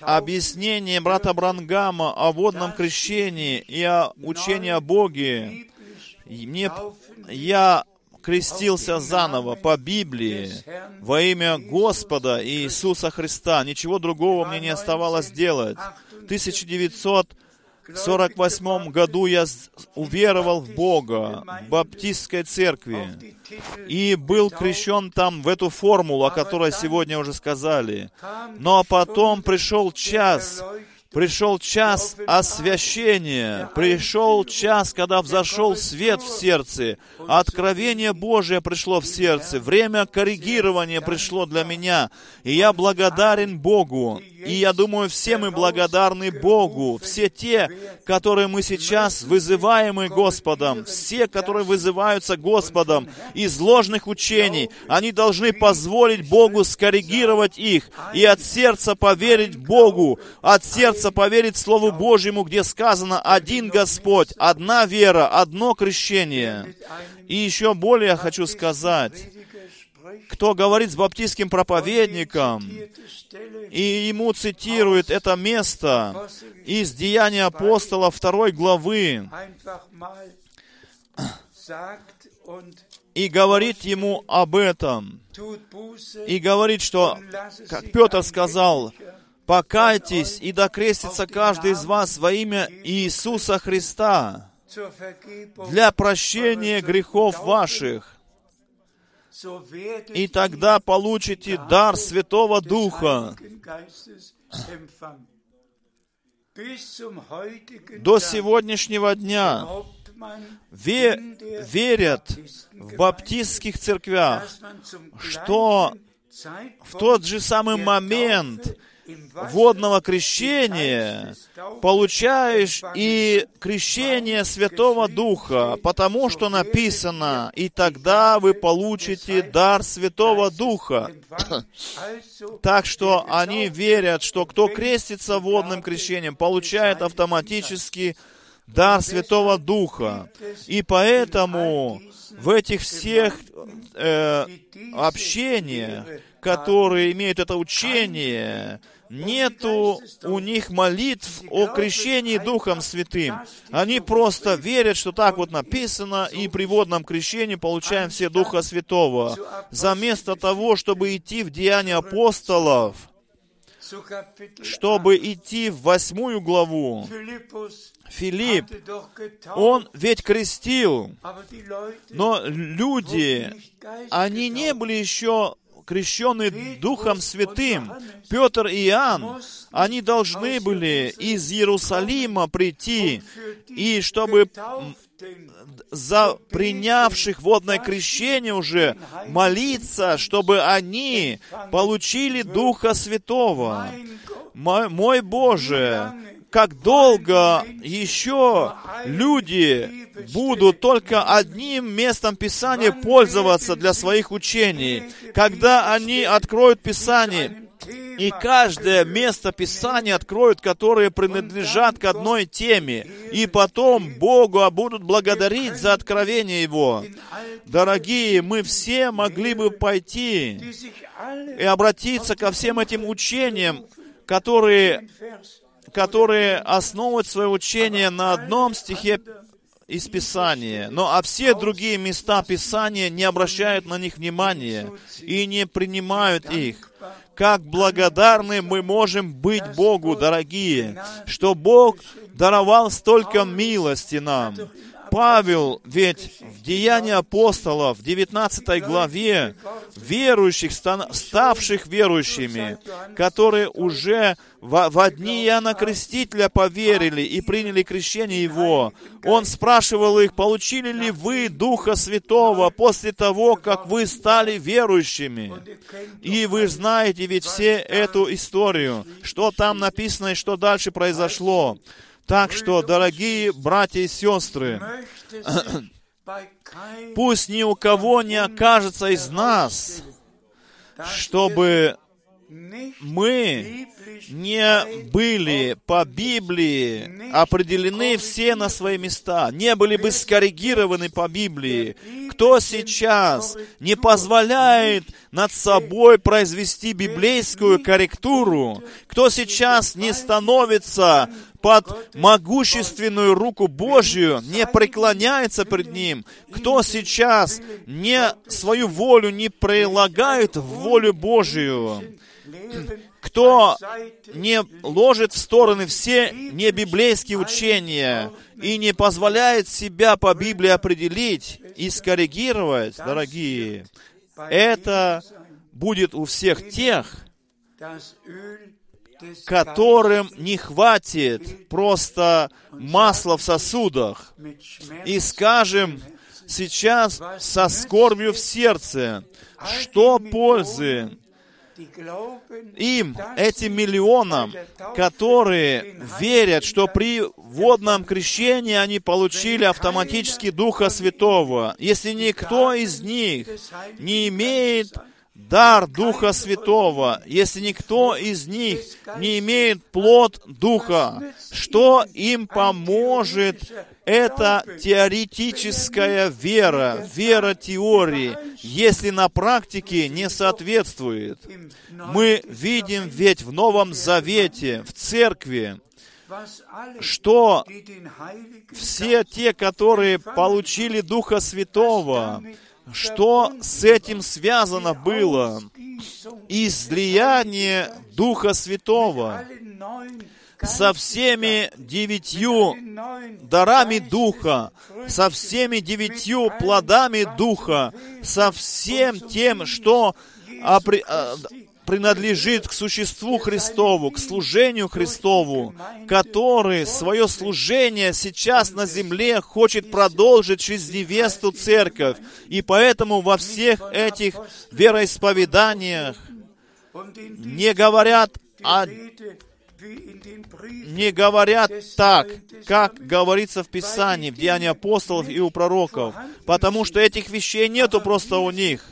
Speaker 2: объяснение брата Брангама о водном крещении и о учении о Боге, мне, я крестился заново по Библии во имя Господа Иисуса Христа. Ничего другого мне не оставалось делать. В 1948 году я уверовал в Бога, в Баптистской церкви, и был крещен там в эту формулу, о которой сегодня уже сказали. Но потом пришел час, Пришел час освящения, пришел час, когда взошел свет в сердце, откровение Божие пришло в сердце, время коррегирования пришло для меня, и я благодарен Богу. И я думаю, все мы благодарны Богу. Все те, которые мы сейчас вызываемы Господом, все, которые вызываются Господом из ложных учений, они должны позволить Богу скоррегировать их и от сердца поверить Богу, от сердца поверить Слову Божьему, где сказано «один Господь, одна вера, одно крещение». И еще более хочу сказать, кто говорит с баптистским проповедником, и ему цитирует это место из Деяния апостола второй главы, и говорит ему об этом, и говорит, что, как Петр сказал, «Покайтесь, и докрестится каждый из вас во имя Иисуса Христа для прощения грехов ваших, и тогда получите дар Святого Духа. До сегодняшнего дня ве верят в баптистских церквях, что в тот же самый момент, водного крещения получаешь и крещение Святого Духа, потому что написано, и тогда вы получите дар Святого Духа. Так что они верят, что кто крестится водным крещением, получает автоматически дар Святого Духа. И поэтому в этих всех э, общениях, которые имеют это учение, нету у них молитв о крещении Духом Святым. Они просто верят, что так вот написано, и при водном крещении получаем все Духа Святого. Заместо того, чтобы идти в Деяния апостолов, чтобы идти в восьмую главу, Филипп, он ведь крестил, но люди, они не были еще крещены Духом Святым, Петр и Иоанн, они должны были из Иерусалима прийти, и чтобы за принявших водное крещение уже молиться, чтобы они получили Духа Святого. Мой, мой Боже, как долго еще люди будут только одним местом Писания пользоваться для своих учений. Когда они откроют Писание, и каждое место Писания откроют, которые принадлежат к одной теме, и потом Богу будут благодарить за откровение Его. Дорогие, мы все могли бы пойти и обратиться ко всем этим учениям, которые которые основывают свое учение на одном стихе из Писания, но а все другие места Писания не обращают на них внимания и не принимают их. Как благодарны мы можем быть Богу, дорогие, что Бог даровал столько милости нам. Павел ведь в Деянии апостолов, в 19 главе, верующих, ставших верующими, которые уже в, в дни Иоанна Крестителя поверили и приняли крещение Его, он спрашивал их, получили ли вы Духа Святого после того, как вы стали верующими? И вы знаете ведь все эту историю, что там написано и что дальше произошло. Так что, дорогие братья и сестры, пусть ни у кого не окажется из нас, чтобы мы не были по Библии определены все на свои места, не были бы скоррегированы по Библии. Кто сейчас не позволяет над собой произвести библейскую корректуру, кто сейчас не становится под могущественную руку Божью, не преклоняется пред Ним, кто сейчас не свою волю не прилагает в волю Божию, кто не ложит в стороны все небиблейские учения и не позволяет себя по Библии определить и скоррегировать, дорогие, это будет у всех тех, которым не хватит просто масла в сосудах. И скажем сейчас со скорбью в сердце, что пользы им, этим миллионам, которые верят, что при водном крещении они получили автоматически Духа Святого, если никто из них не имеет дар Духа Святого, если никто из них не имеет плод Духа, что им поможет эта теоретическая вера, вера теории, если на практике не соответствует. Мы видим ведь в Новом Завете, в Церкви, что все те, которые получили Духа Святого, что с этим связано было? Излияние Духа Святого со всеми девятью дарами Духа, со всеми девятью плодами Духа, со всем тем, что а, принадлежит к существу Христову, к служению Христову, который свое служение сейчас на земле хочет продолжить через невесту церковь. И поэтому во всех этих вероисповеданиях не говорят о не говорят так, как говорится в Писании, в Деянии апостолов и у пророков, потому что этих вещей нету просто у них.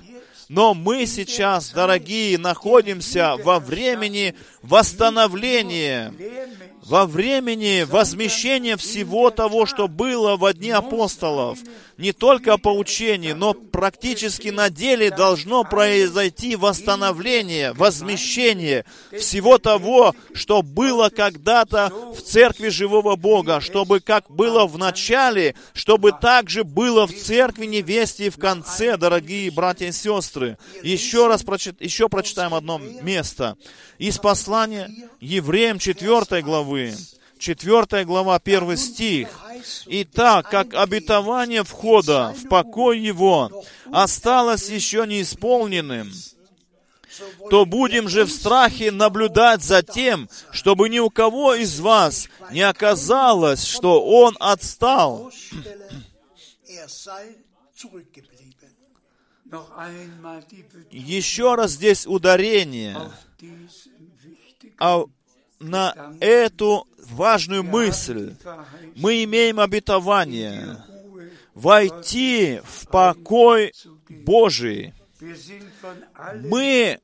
Speaker 2: Но мы сейчас, дорогие, находимся во времени восстановления во времени возмещения всего того, что было в дни апостолов. Не только по учению, но практически на деле должно произойти восстановление, возмещение всего того, что было когда-то в церкви живого Бога, чтобы как было в начале, чтобы также было в церкви невесте и в конце, дорогие братья и сестры. Еще раз прочит, еще прочитаем одно место. Из послания Евреям 4 главы, 4 глава, 1 стих. «Итак, как обетование входа в покой его осталось еще неисполненным, то будем же в страхе наблюдать за тем, чтобы ни у кого из вас не оказалось, что он отстал. Еще раз здесь ударение а на эту важную мысль. Мы имеем обетование войти в покой Божий. Мы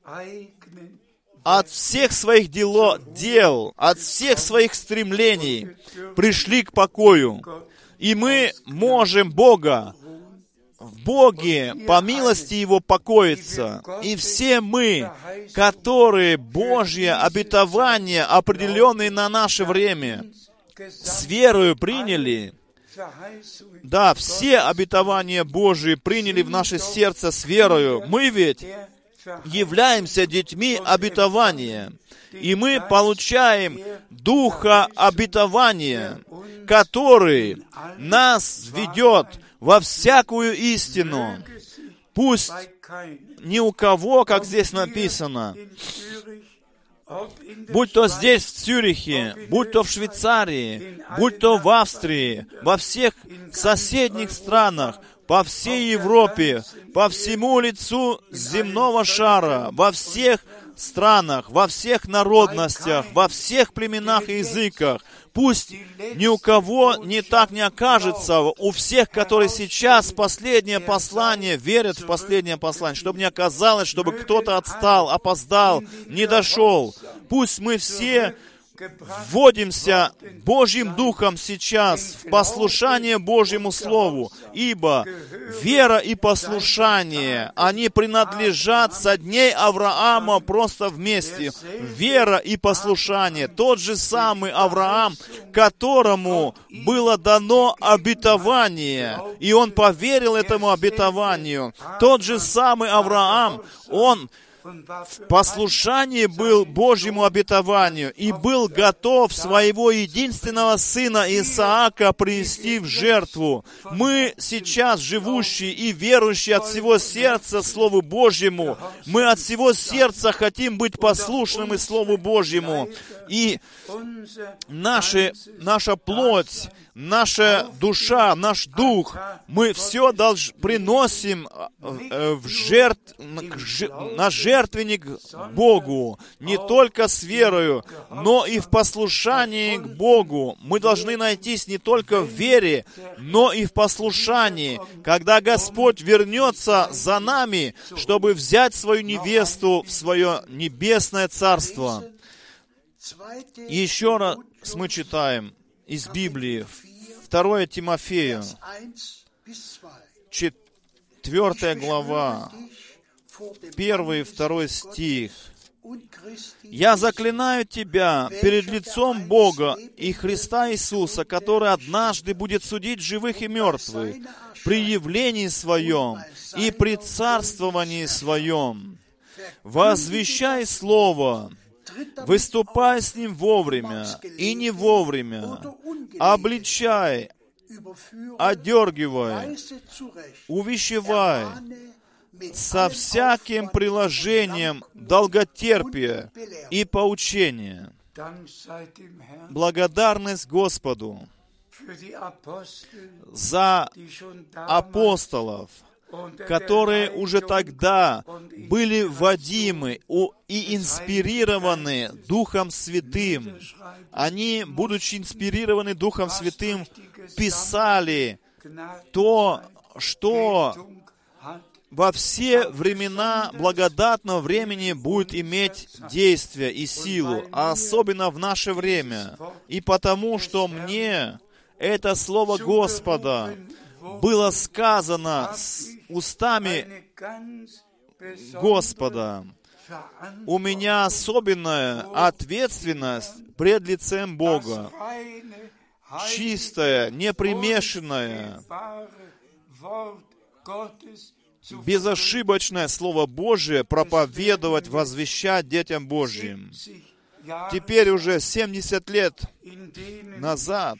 Speaker 2: от всех своих дело, дел, от всех своих стремлений пришли к покою. И мы можем Бога в Боге по милости Его покоиться. И все мы, которые Божье обетование, определенные на наше время, с верою приняли, да, все обетования Божьи приняли в наше сердце с верою. Мы ведь являемся детьми обетования. И мы получаем Духа обетования, который нас ведет во всякую истину. Пусть ни у кого, как здесь написано, будь то здесь, в Цюрихе, будь то в Швейцарии, будь то в Австрии, во всех соседних странах, по всей Европе, по всему лицу земного шара, во всех странах, во всех народностях, во всех племенах и языках. Пусть ни у кого не так не окажется, у всех, которые сейчас последнее послание, верят в последнее послание, чтобы не оказалось, чтобы кто-то отстал, опоздал, не дошел. Пусть мы все вводимся Божьим Духом сейчас в послушание Божьему Слову, ибо вера и послушание, они принадлежат со дней Авраама просто вместе. Вера и послушание. Тот же самый Авраам, которому было дано обетование, и он поверил этому обетованию. Тот же самый Авраам, он в послушании был Божьему обетованию и был готов своего единственного сына Исаака принести в жертву. Мы сейчас живущие и верующие от всего сердца Слову Божьему, мы от всего сердца хотим быть послушными Слову Божьему. И наши, наша плоть, наша душа, наш дух, мы все долж, приносим э, в жертв, на жертвенник Богу, не только с верою, но и в послушании к Богу. Мы должны найтись не только в вере, но и в послушании, когда Господь вернется за нами, чтобы взять свою невесту в свое небесное царство. Еще раз мы читаем из Библии, 2 Тимофею, 4 глава, 1 и 2 стих. «Я заклинаю тебя перед лицом Бога и Христа Иисуса, который однажды будет судить живых и мертвых при явлении Своем и при царствовании Своем. Возвещай Слово, Выступай с ним вовремя и не вовремя. Обличай, одергивай, увещевай. Со всяким приложением долготерпия и поучения. Благодарность Господу за апостолов, которые уже тогда были водимы и инспирированы Духом Святым. Они, будучи инспирированы Духом Святым, писали то, что во все времена благодатного времени будет иметь действие и силу, а особенно в наше время. И потому, что мне это Слово Господа было сказано с устами Господа. У меня особенная ответственность пред лицем Бога, чистая, непримешанная, безошибочное Слово Божие проповедовать, возвещать детям Божьим. Теперь уже 70 лет назад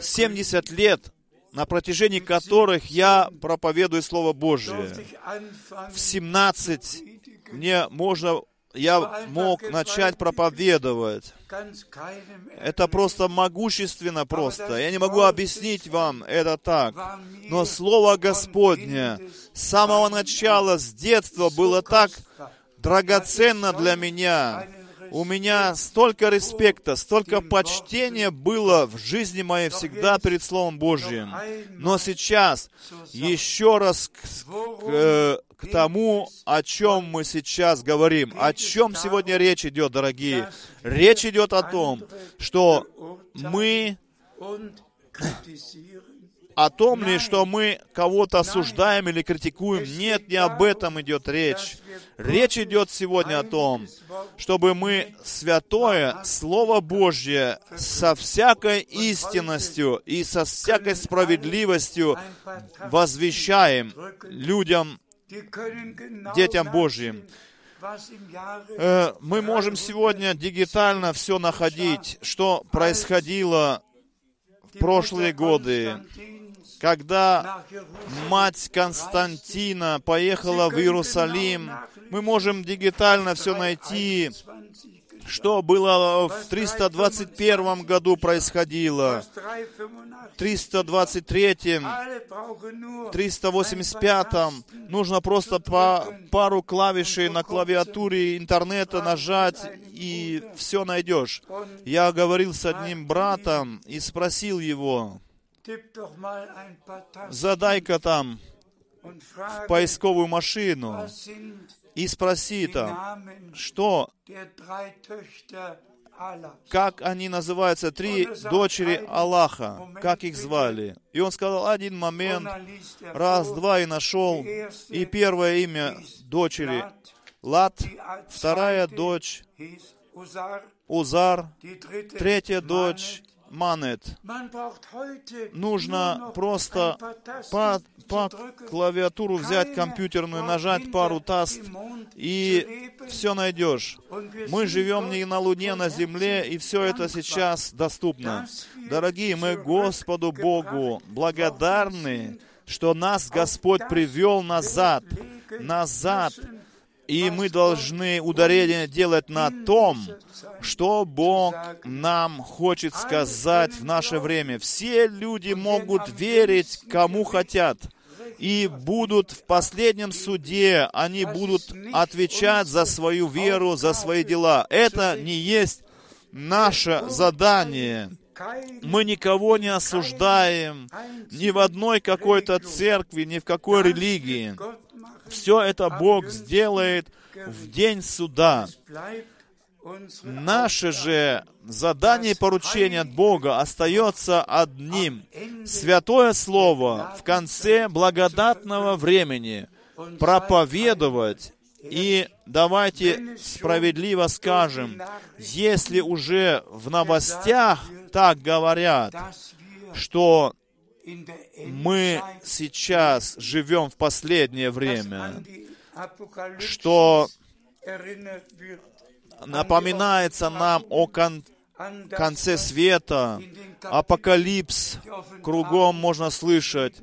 Speaker 2: 70 лет, на протяжении которых я проповедую Слово Божье. В 17 мне можно, я мог начать проповедовать. Это просто могущественно просто. Я не могу объяснить вам это так. Но Слово Господне с самого начала, с детства было так драгоценно для меня у меня столько респекта, столько почтения было в жизни моей всегда перед Словом Божьим. Но сейчас еще раз к, к, э, к тому, о чем мы сейчас говорим. О чем сегодня речь идет, дорогие? Речь идет о том, что мы о том ли, что мы кого-то осуждаем или критикуем. Нет, не об этом идет речь. Речь идет сегодня о том, чтобы мы святое Слово Божье со всякой истинностью и со всякой справедливостью возвещаем людям детям Божьим. Э, мы можем сегодня дигитально все находить, что происходило в прошлые годы, когда мать Константина поехала в Иерусалим. Мы можем дигитально все найти, что было в 321 году происходило, 323, 385. Нужно просто по пару клавишей на клавиатуре интернета нажать, и все найдешь. Я говорил с одним братом и спросил его, задай-ка там в поисковую машину и спроси там, что, как они называются, три дочери Аллаха, как их звали. И он сказал один момент, раз, два, и нашел. И первое имя дочери Лат, вторая дочь Узар, третья дочь манет. Нужно просто по, по клавиатуру взять компьютерную, нажать пару таст, и все найдешь. Мы живем не на Луне, на Земле, и все это сейчас доступно. Дорогие, мы Господу Богу благодарны, что нас Господь привел назад, назад и мы должны ударение делать на том, что Бог нам хочет сказать в наше время. Все люди могут верить, кому хотят. И будут в последнем суде, они будут отвечать за свою веру, за свои дела. Это не есть наше задание. Мы никого не осуждаем ни в одной какой-то церкви, ни в какой религии. Все это Бог сделает в день суда. Наше же задание и поручение от Бога остается одним. Святое Слово в конце благодатного времени проповедовать и давайте справедливо скажем, если уже в новостях так говорят, что мы сейчас живем в последнее время, что напоминается нам о кон конце света, апокалипс, кругом можно слышать,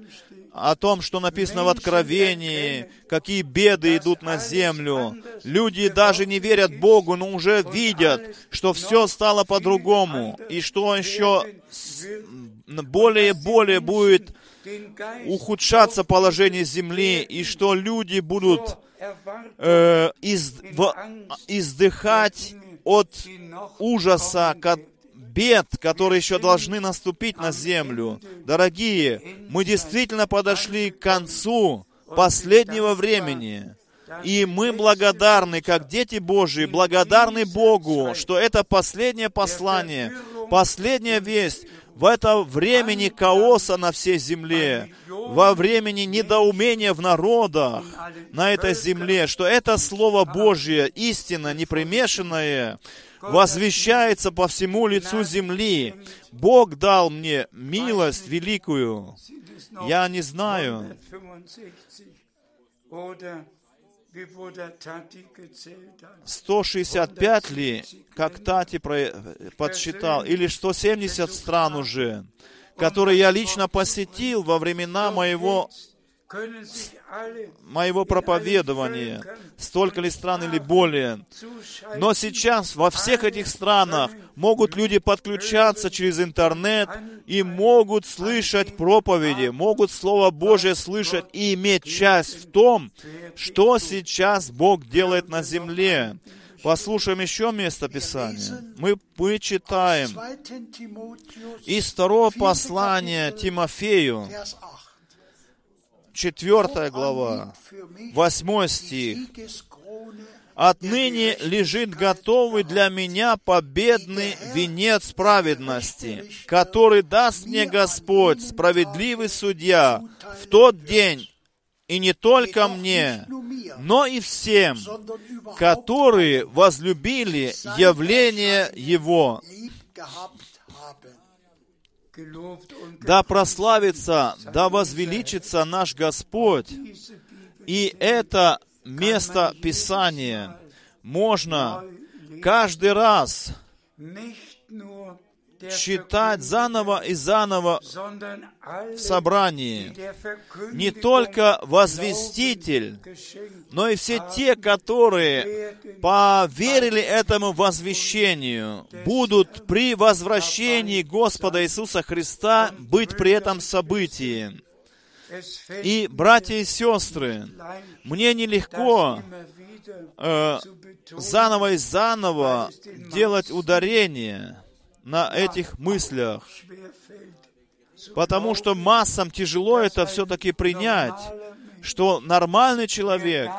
Speaker 2: о том, что написано в Откровении, какие беды идут на землю. Люди даже не верят Богу, но уже видят, что все стало по-другому, и что еще более и более будет ухудшаться положение земли, и что люди будут э, из, в, издыхать от ужаса, бед, которые еще должны наступить на землю. Дорогие, мы действительно подошли к концу последнего времени. И мы благодарны, как дети Божии, благодарны Богу, что это последнее послание, последняя весть, в это времени хаоса на всей земле, во времени недоумения в народах на этой земле, что это Слово Божье, истина, непримешанное, возвещается по всему лицу земли. Бог дал мне милость великую. Я не знаю, 165 ли, как Тати подсчитал, или 170 стран уже, которые я лично посетил во времена моего моего проповедования, столько ли стран или более. Но сейчас во всех этих странах могут люди подключаться через интернет и могут слышать проповеди, могут Слово Божье слышать и иметь часть в том, что сейчас Бог делает на земле. Послушаем еще место Писания. Мы, мы читаем из второго послания Тимофею, четвертая глава, восьмой стих. «Отныне лежит готовый для меня победный венец праведности, который даст мне Господь, справедливый судья, в тот день, и не только мне, но и всем, которые возлюбили явление Его. Да прославится, да возвеличится наш Господь. И это место Писания. Можно каждый раз читать заново и заново в собрании. Не только возвеститель, но и все те, которые поверили этому возвещению, будут при возвращении Господа Иисуса Христа быть при этом событии. И, братья и сестры, мне нелегко э, заново и заново делать ударение на этих мыслях, потому что массам тяжело это все-таки принять, что нормальный человек,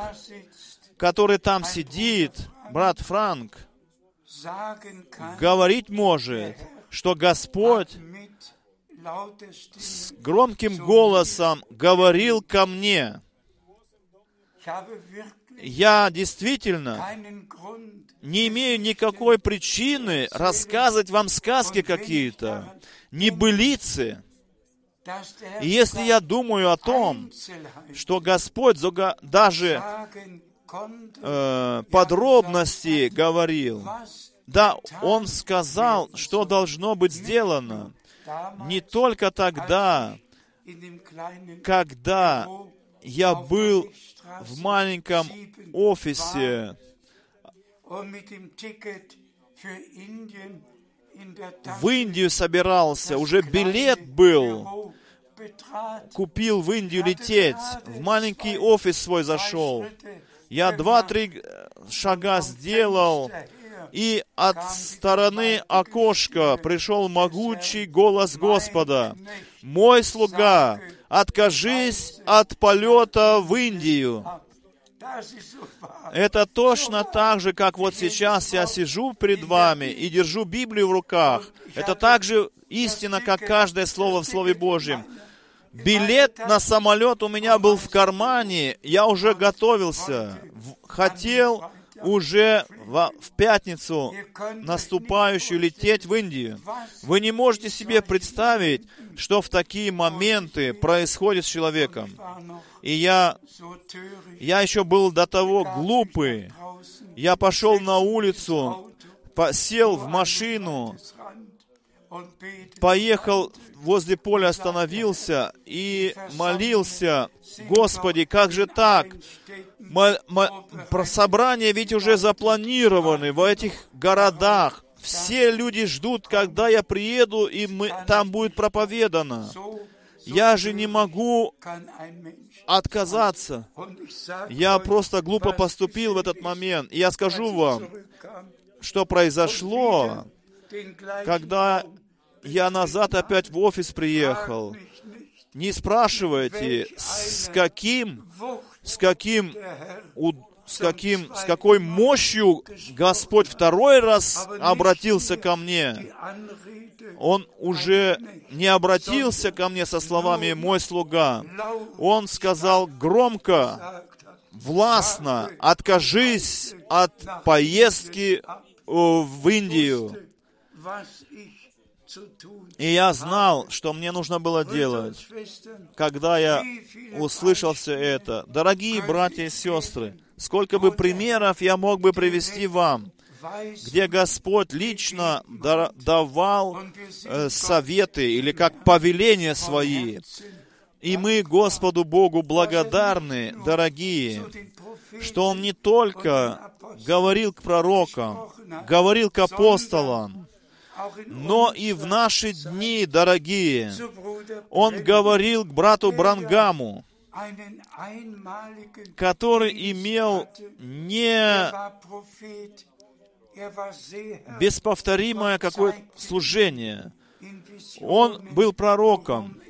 Speaker 2: который там сидит, брат Франк, говорить может, что Господь с громким голосом говорил ко мне. Я действительно не имею никакой причины рассказывать вам сказки какие-то, небылицы. И если я думаю о том, что Господь даже э, подробности говорил, да, Он сказал, что должно быть сделано не только тогда, когда я был в маленьком офисе, в Индию собирался, уже билет был, купил в Индию лететь, в маленький офис свой зашел. Я два-три шага сделал, и от стороны окошка пришел могучий голос Господа. «Мой слуга, откажись от полета в Индию». Это точно так же, как вот сейчас я сижу перед вами и держу Библию в руках. Это также истина, как каждое слово в Слове Божьем. Билет на самолет у меня был в кармане, я уже готовился, хотел уже в, в пятницу наступающую лететь в Индию. Вы не можете себе представить, что в такие моменты происходит с человеком. И я, я еще был до того глупый. Я пошел на улицу, сел в машину, поехал возле поля, остановился и молился, «Господи, как же так? собрания ведь уже запланированы в этих городах. Все люди ждут, когда я приеду, и мы, там будет проповедано. Я же не могу отказаться. Я просто глупо поступил в этот момент. И я скажу вам, что произошло, когда я назад опять в офис приехал. Не спрашивайте, с каким, с каким, с каким, с какой мощью Господь второй раз обратился ко мне. Он уже не обратился ко мне со словами «мой слуга». Он сказал громко, властно, откажись от поездки вИндию. И я знал, что мне нужно было делать, когда я услышал все это. Дорогие братья и сестры, сколько бы примеров я мог бы привести вам, где Господь лично давал э, советы или как повеления свои. И мы Господу Богу благодарны, дорогие, что Он не только говорил к пророкам, говорил к апостолам, но и в наши дни, дорогие, он говорил к брату Брангаму, который имел не бесповторимое какое служение. Он был пророком.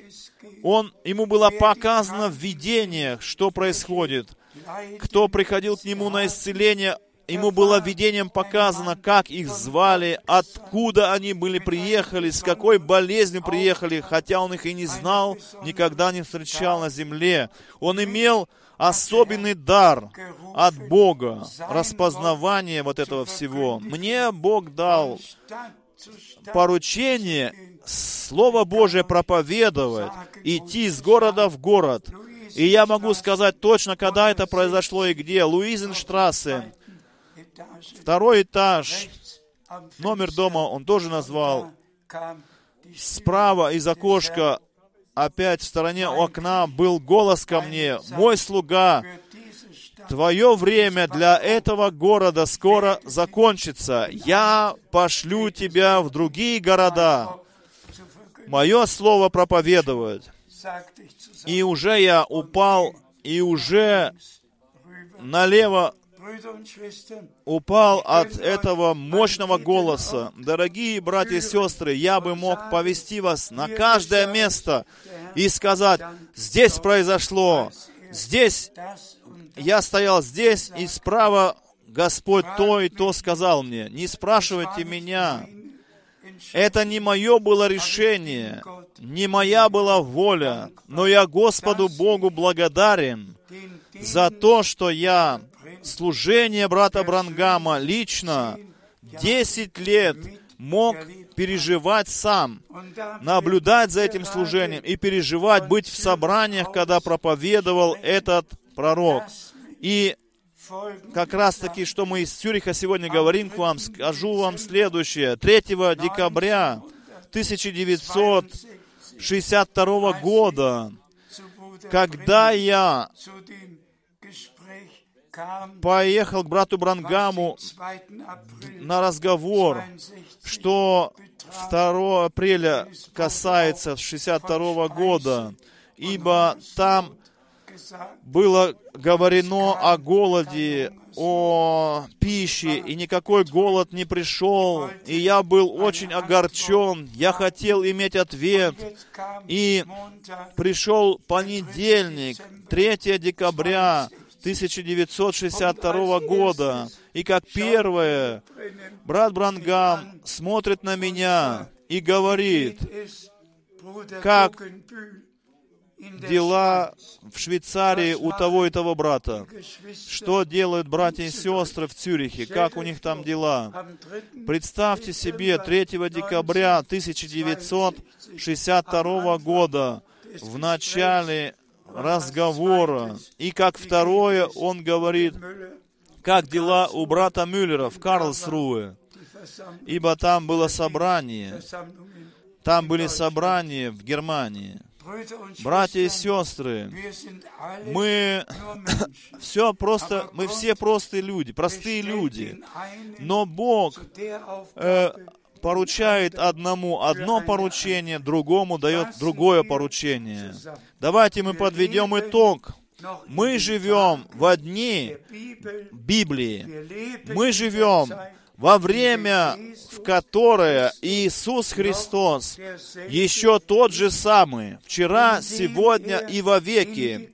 Speaker 2: Он, ему было показано в видениях, что происходит. Кто приходил к нему на исцеление, ему было видением показано, как их звали, откуда они были приехали, с какой болезнью приехали, хотя он их и не знал, никогда не встречал на земле. Он имел особенный дар от Бога, распознавание вот этого всего. Мне Бог дал поручение Слово Божие проповедовать, идти из города в город. И я могу сказать точно, когда это произошло и где. Луизенштрассе, второй этаж, номер дома он тоже назвал. Справа из окошка, опять в стороне окна, был голос ко мне. «Мой слуга, Твое время для этого города скоро закончится. Я пошлю тебя в другие города. Мое слово проповедовать. И уже я упал, и уже налево упал от этого мощного голоса. Дорогие братья и сестры, я бы мог повести вас на каждое место и сказать, здесь произошло, здесь я стоял здесь, и справа Господь то и то сказал мне. Не спрашивайте меня. Это не мое было решение, не моя была воля, но я Господу Богу благодарен за то, что я служение брата Брангама лично 10 лет мог переживать сам, наблюдать за этим служением и переживать, быть в собраниях, когда проповедовал этот пророк. И как раз таки, что мы из Цюриха сегодня говорим к вам, скажу вам следующее. 3 декабря 1962 года, когда я поехал к брату Брангаму на разговор, что 2 апреля касается 62 года, ибо там было говорено о голоде, о пище, и никакой голод не пришел, и я был очень огорчен, я хотел иметь ответ, и пришел понедельник, 3 декабря 1962 года, и как первое, брат Брангам смотрит на меня и говорит, как дела в Швейцарии у того и того брата. Что делают братья и сестры в Цюрихе? Как у них там дела? Представьте себе 3 декабря 1962 года, в начале разговора, и как второе он говорит, как дела у брата Мюллера в Карлсруhe, ибо там было собрание, там были собрания в Германии. Братья и сестры, мы все просто, мы все простые люди, простые люди. Но Бог э, поручает одному одно поручение, другому дает другое поручение. Давайте мы подведем итог. Мы живем в одни Библии. Мы живем во время, в которое Иисус Христос еще тот же самый, вчера, сегодня и во веки,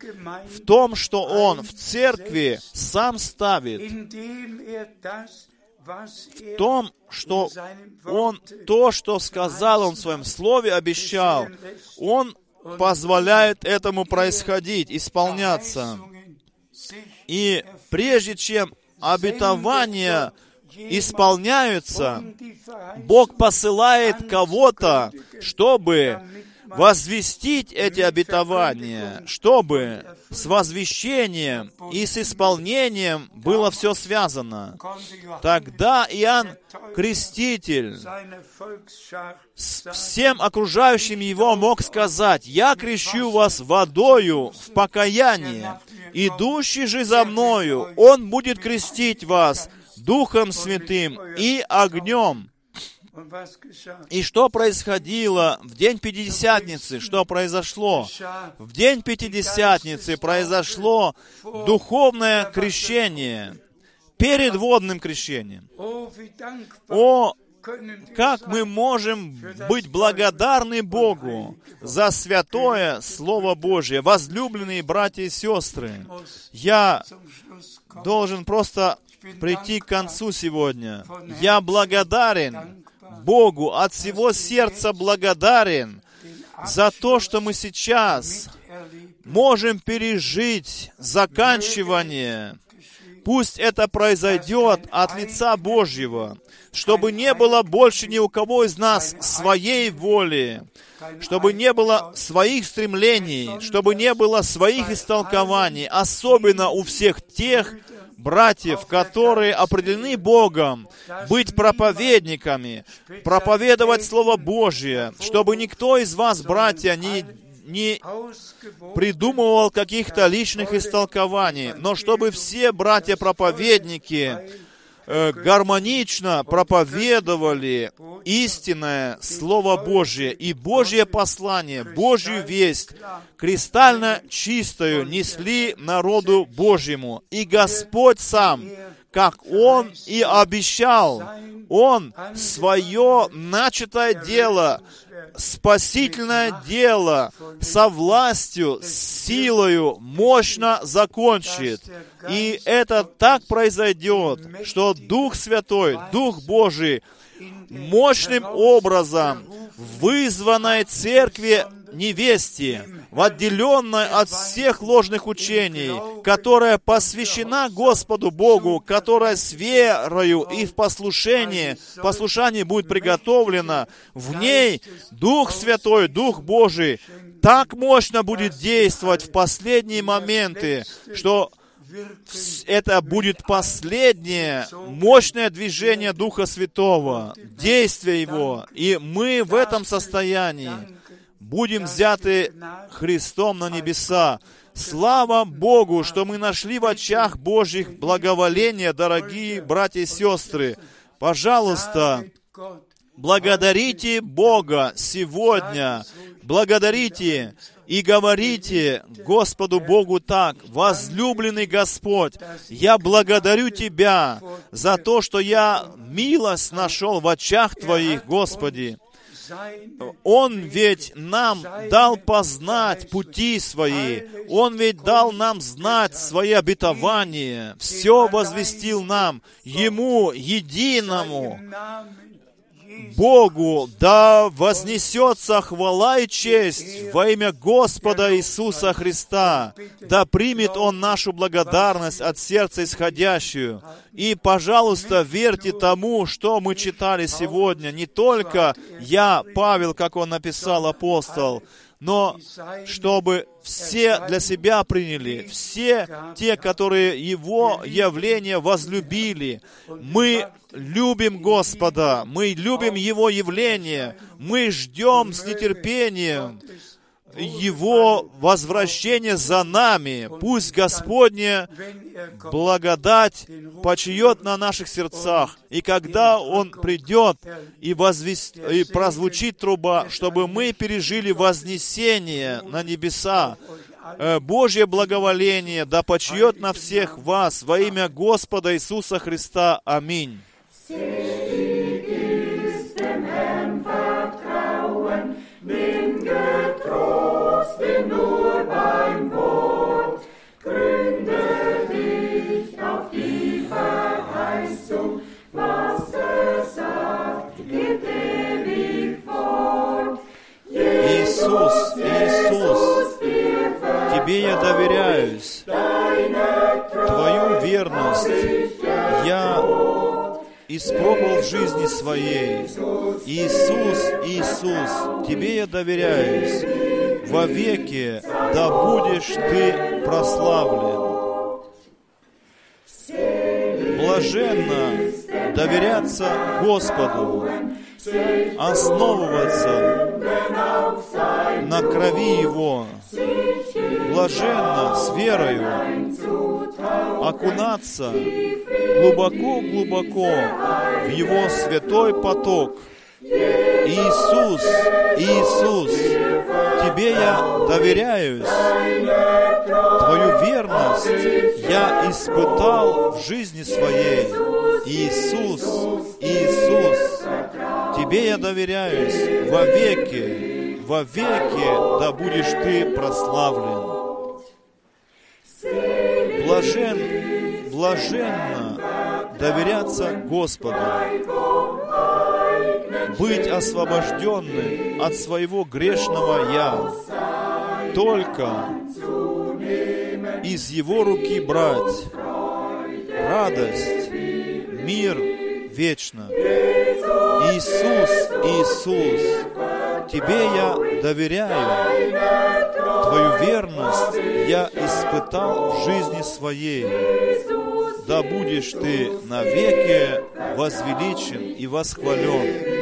Speaker 2: в том, что Он в церкви сам ставит, в том, что Он то, что сказал Он в Своем Слове, обещал, Он позволяет этому происходить, исполняться. И прежде чем обетование исполняются, Бог посылает кого-то, чтобы возвестить эти обетования, чтобы с возвещением и с исполнением было все связано. Тогда Иоанн Креститель всем окружающим его мог сказать, «Я крещу вас водою в покаяние, идущий же за мною, он будет крестить вас Духом Святым и огнем. И что происходило в день Пятидесятницы? Что произошло? В день Пятидесятницы произошло духовное крещение перед водным крещением. О, как мы можем быть благодарны Богу за святое Слово Божье, возлюбленные братья и сестры. Я должен просто прийти к концу сегодня. Я благодарен Богу, от всего сердца благодарен за то, что мы сейчас можем пережить заканчивание. Пусть это произойдет от лица Божьего, чтобы не было больше ни у кого из нас своей воли, чтобы не было своих стремлений, чтобы не было своих истолкований, особенно у всех тех братьев, которые определены Богом быть проповедниками, проповедовать Слово Божье, чтобы никто из вас, братья, не не придумывал каких-то личных истолкований, но чтобы все братья-проповедники гармонично проповедовали истинное Слово Божье и Божье послание, Божью весть, кристально чистую несли народу Божьему. И Господь сам, как Он и обещал, Он свое начатое дело спасительное дело со властью, с силою мощно закончит. И это так произойдет, что Дух Святой, Дух Божий мощным образом вызванной церкви невесте, в отделенной от всех ложных учений, которая посвящена Господу Богу, которая с верою и в послушании, послушании будет приготовлена, в ней Дух Святой, Дух Божий так мощно будет действовать в последние моменты, что это будет последнее мощное движение Духа Святого, действие Его. И мы в этом состоянии будем взяты Христом на небеса. Слава Богу, что мы нашли в очах Божьих благоволения, дорогие братья и сестры. Пожалуйста, благодарите Бога сегодня. Благодарите и говорите Господу Богу так, «Возлюбленный Господь, я благодарю Тебя за то, что я милость нашел в очах Твоих, Господи. Он ведь нам дал познать пути свои. Он ведь дал нам знать свои обетования. Все возвестил нам. Ему, единому, Богу да вознесется хвала и честь во имя Господа Иисуса Христа. Да примет Он нашу благодарность от сердца исходящую. И, пожалуйста, верьте тому, что мы читали сегодня. Не только я, Павел, как он написал, апостол, но чтобы все для себя приняли, все те, которые Его явление возлюбили. Мы любим Господа, мы любим Его явление, мы ждем с нетерпением его возвращение за нами. Пусть Господня благодать почиет на наших сердцах. И когда Он придет и, возвест... и прозвучит труба, чтобы мы пережили вознесение на небеса, э, Божье благоволение да почиет на всех вас во имя Господа Иисуса Христа. Аминь. Тебе я доверяюсь, Твою верность я испробовал в жизни своей. Иисус, Иисус, Тебе я доверяюсь. Во веки да будешь Ты прославлен. Блаженно доверяться Господу, основываться на крови Его, блаженно, с верою, окунаться глубоко-глубоко в Его святой поток. Иисус, Иисус, Тебе я доверяюсь. Твою верность я испытал в жизни своей. Иисус, Иисус, Тебе я доверяюсь во веки, во веки да будешь Ты прославлен. Блажен, блаженно доверяться Господу, быть освобожденным от своего грешного «я», только из Его руки брать радость, мир вечно. Иисус, Иисус, Тебе я доверяю. Твою верность я испытал в жизни своей. Да будешь ты навеки возвеличен и восхвален.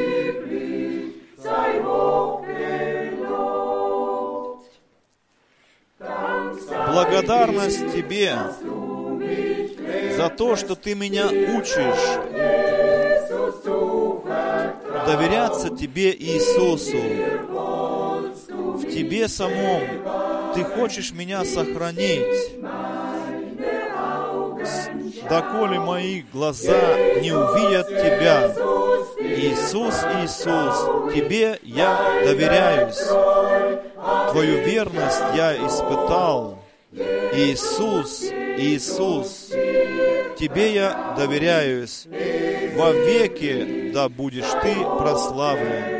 Speaker 2: Благодарность Тебе за то, что Ты меня учишь доверяться Тебе, Иисусу. В Тебе самом Ты хочешь меня сохранить. Доколе мои глаза не увидят Тебя. Иисус, Иисус, Тебе я доверяюсь. Твою верность я испытал. Иисус, Иисус, Тебе я доверяюсь. Во веки да будешь Ты прославлен.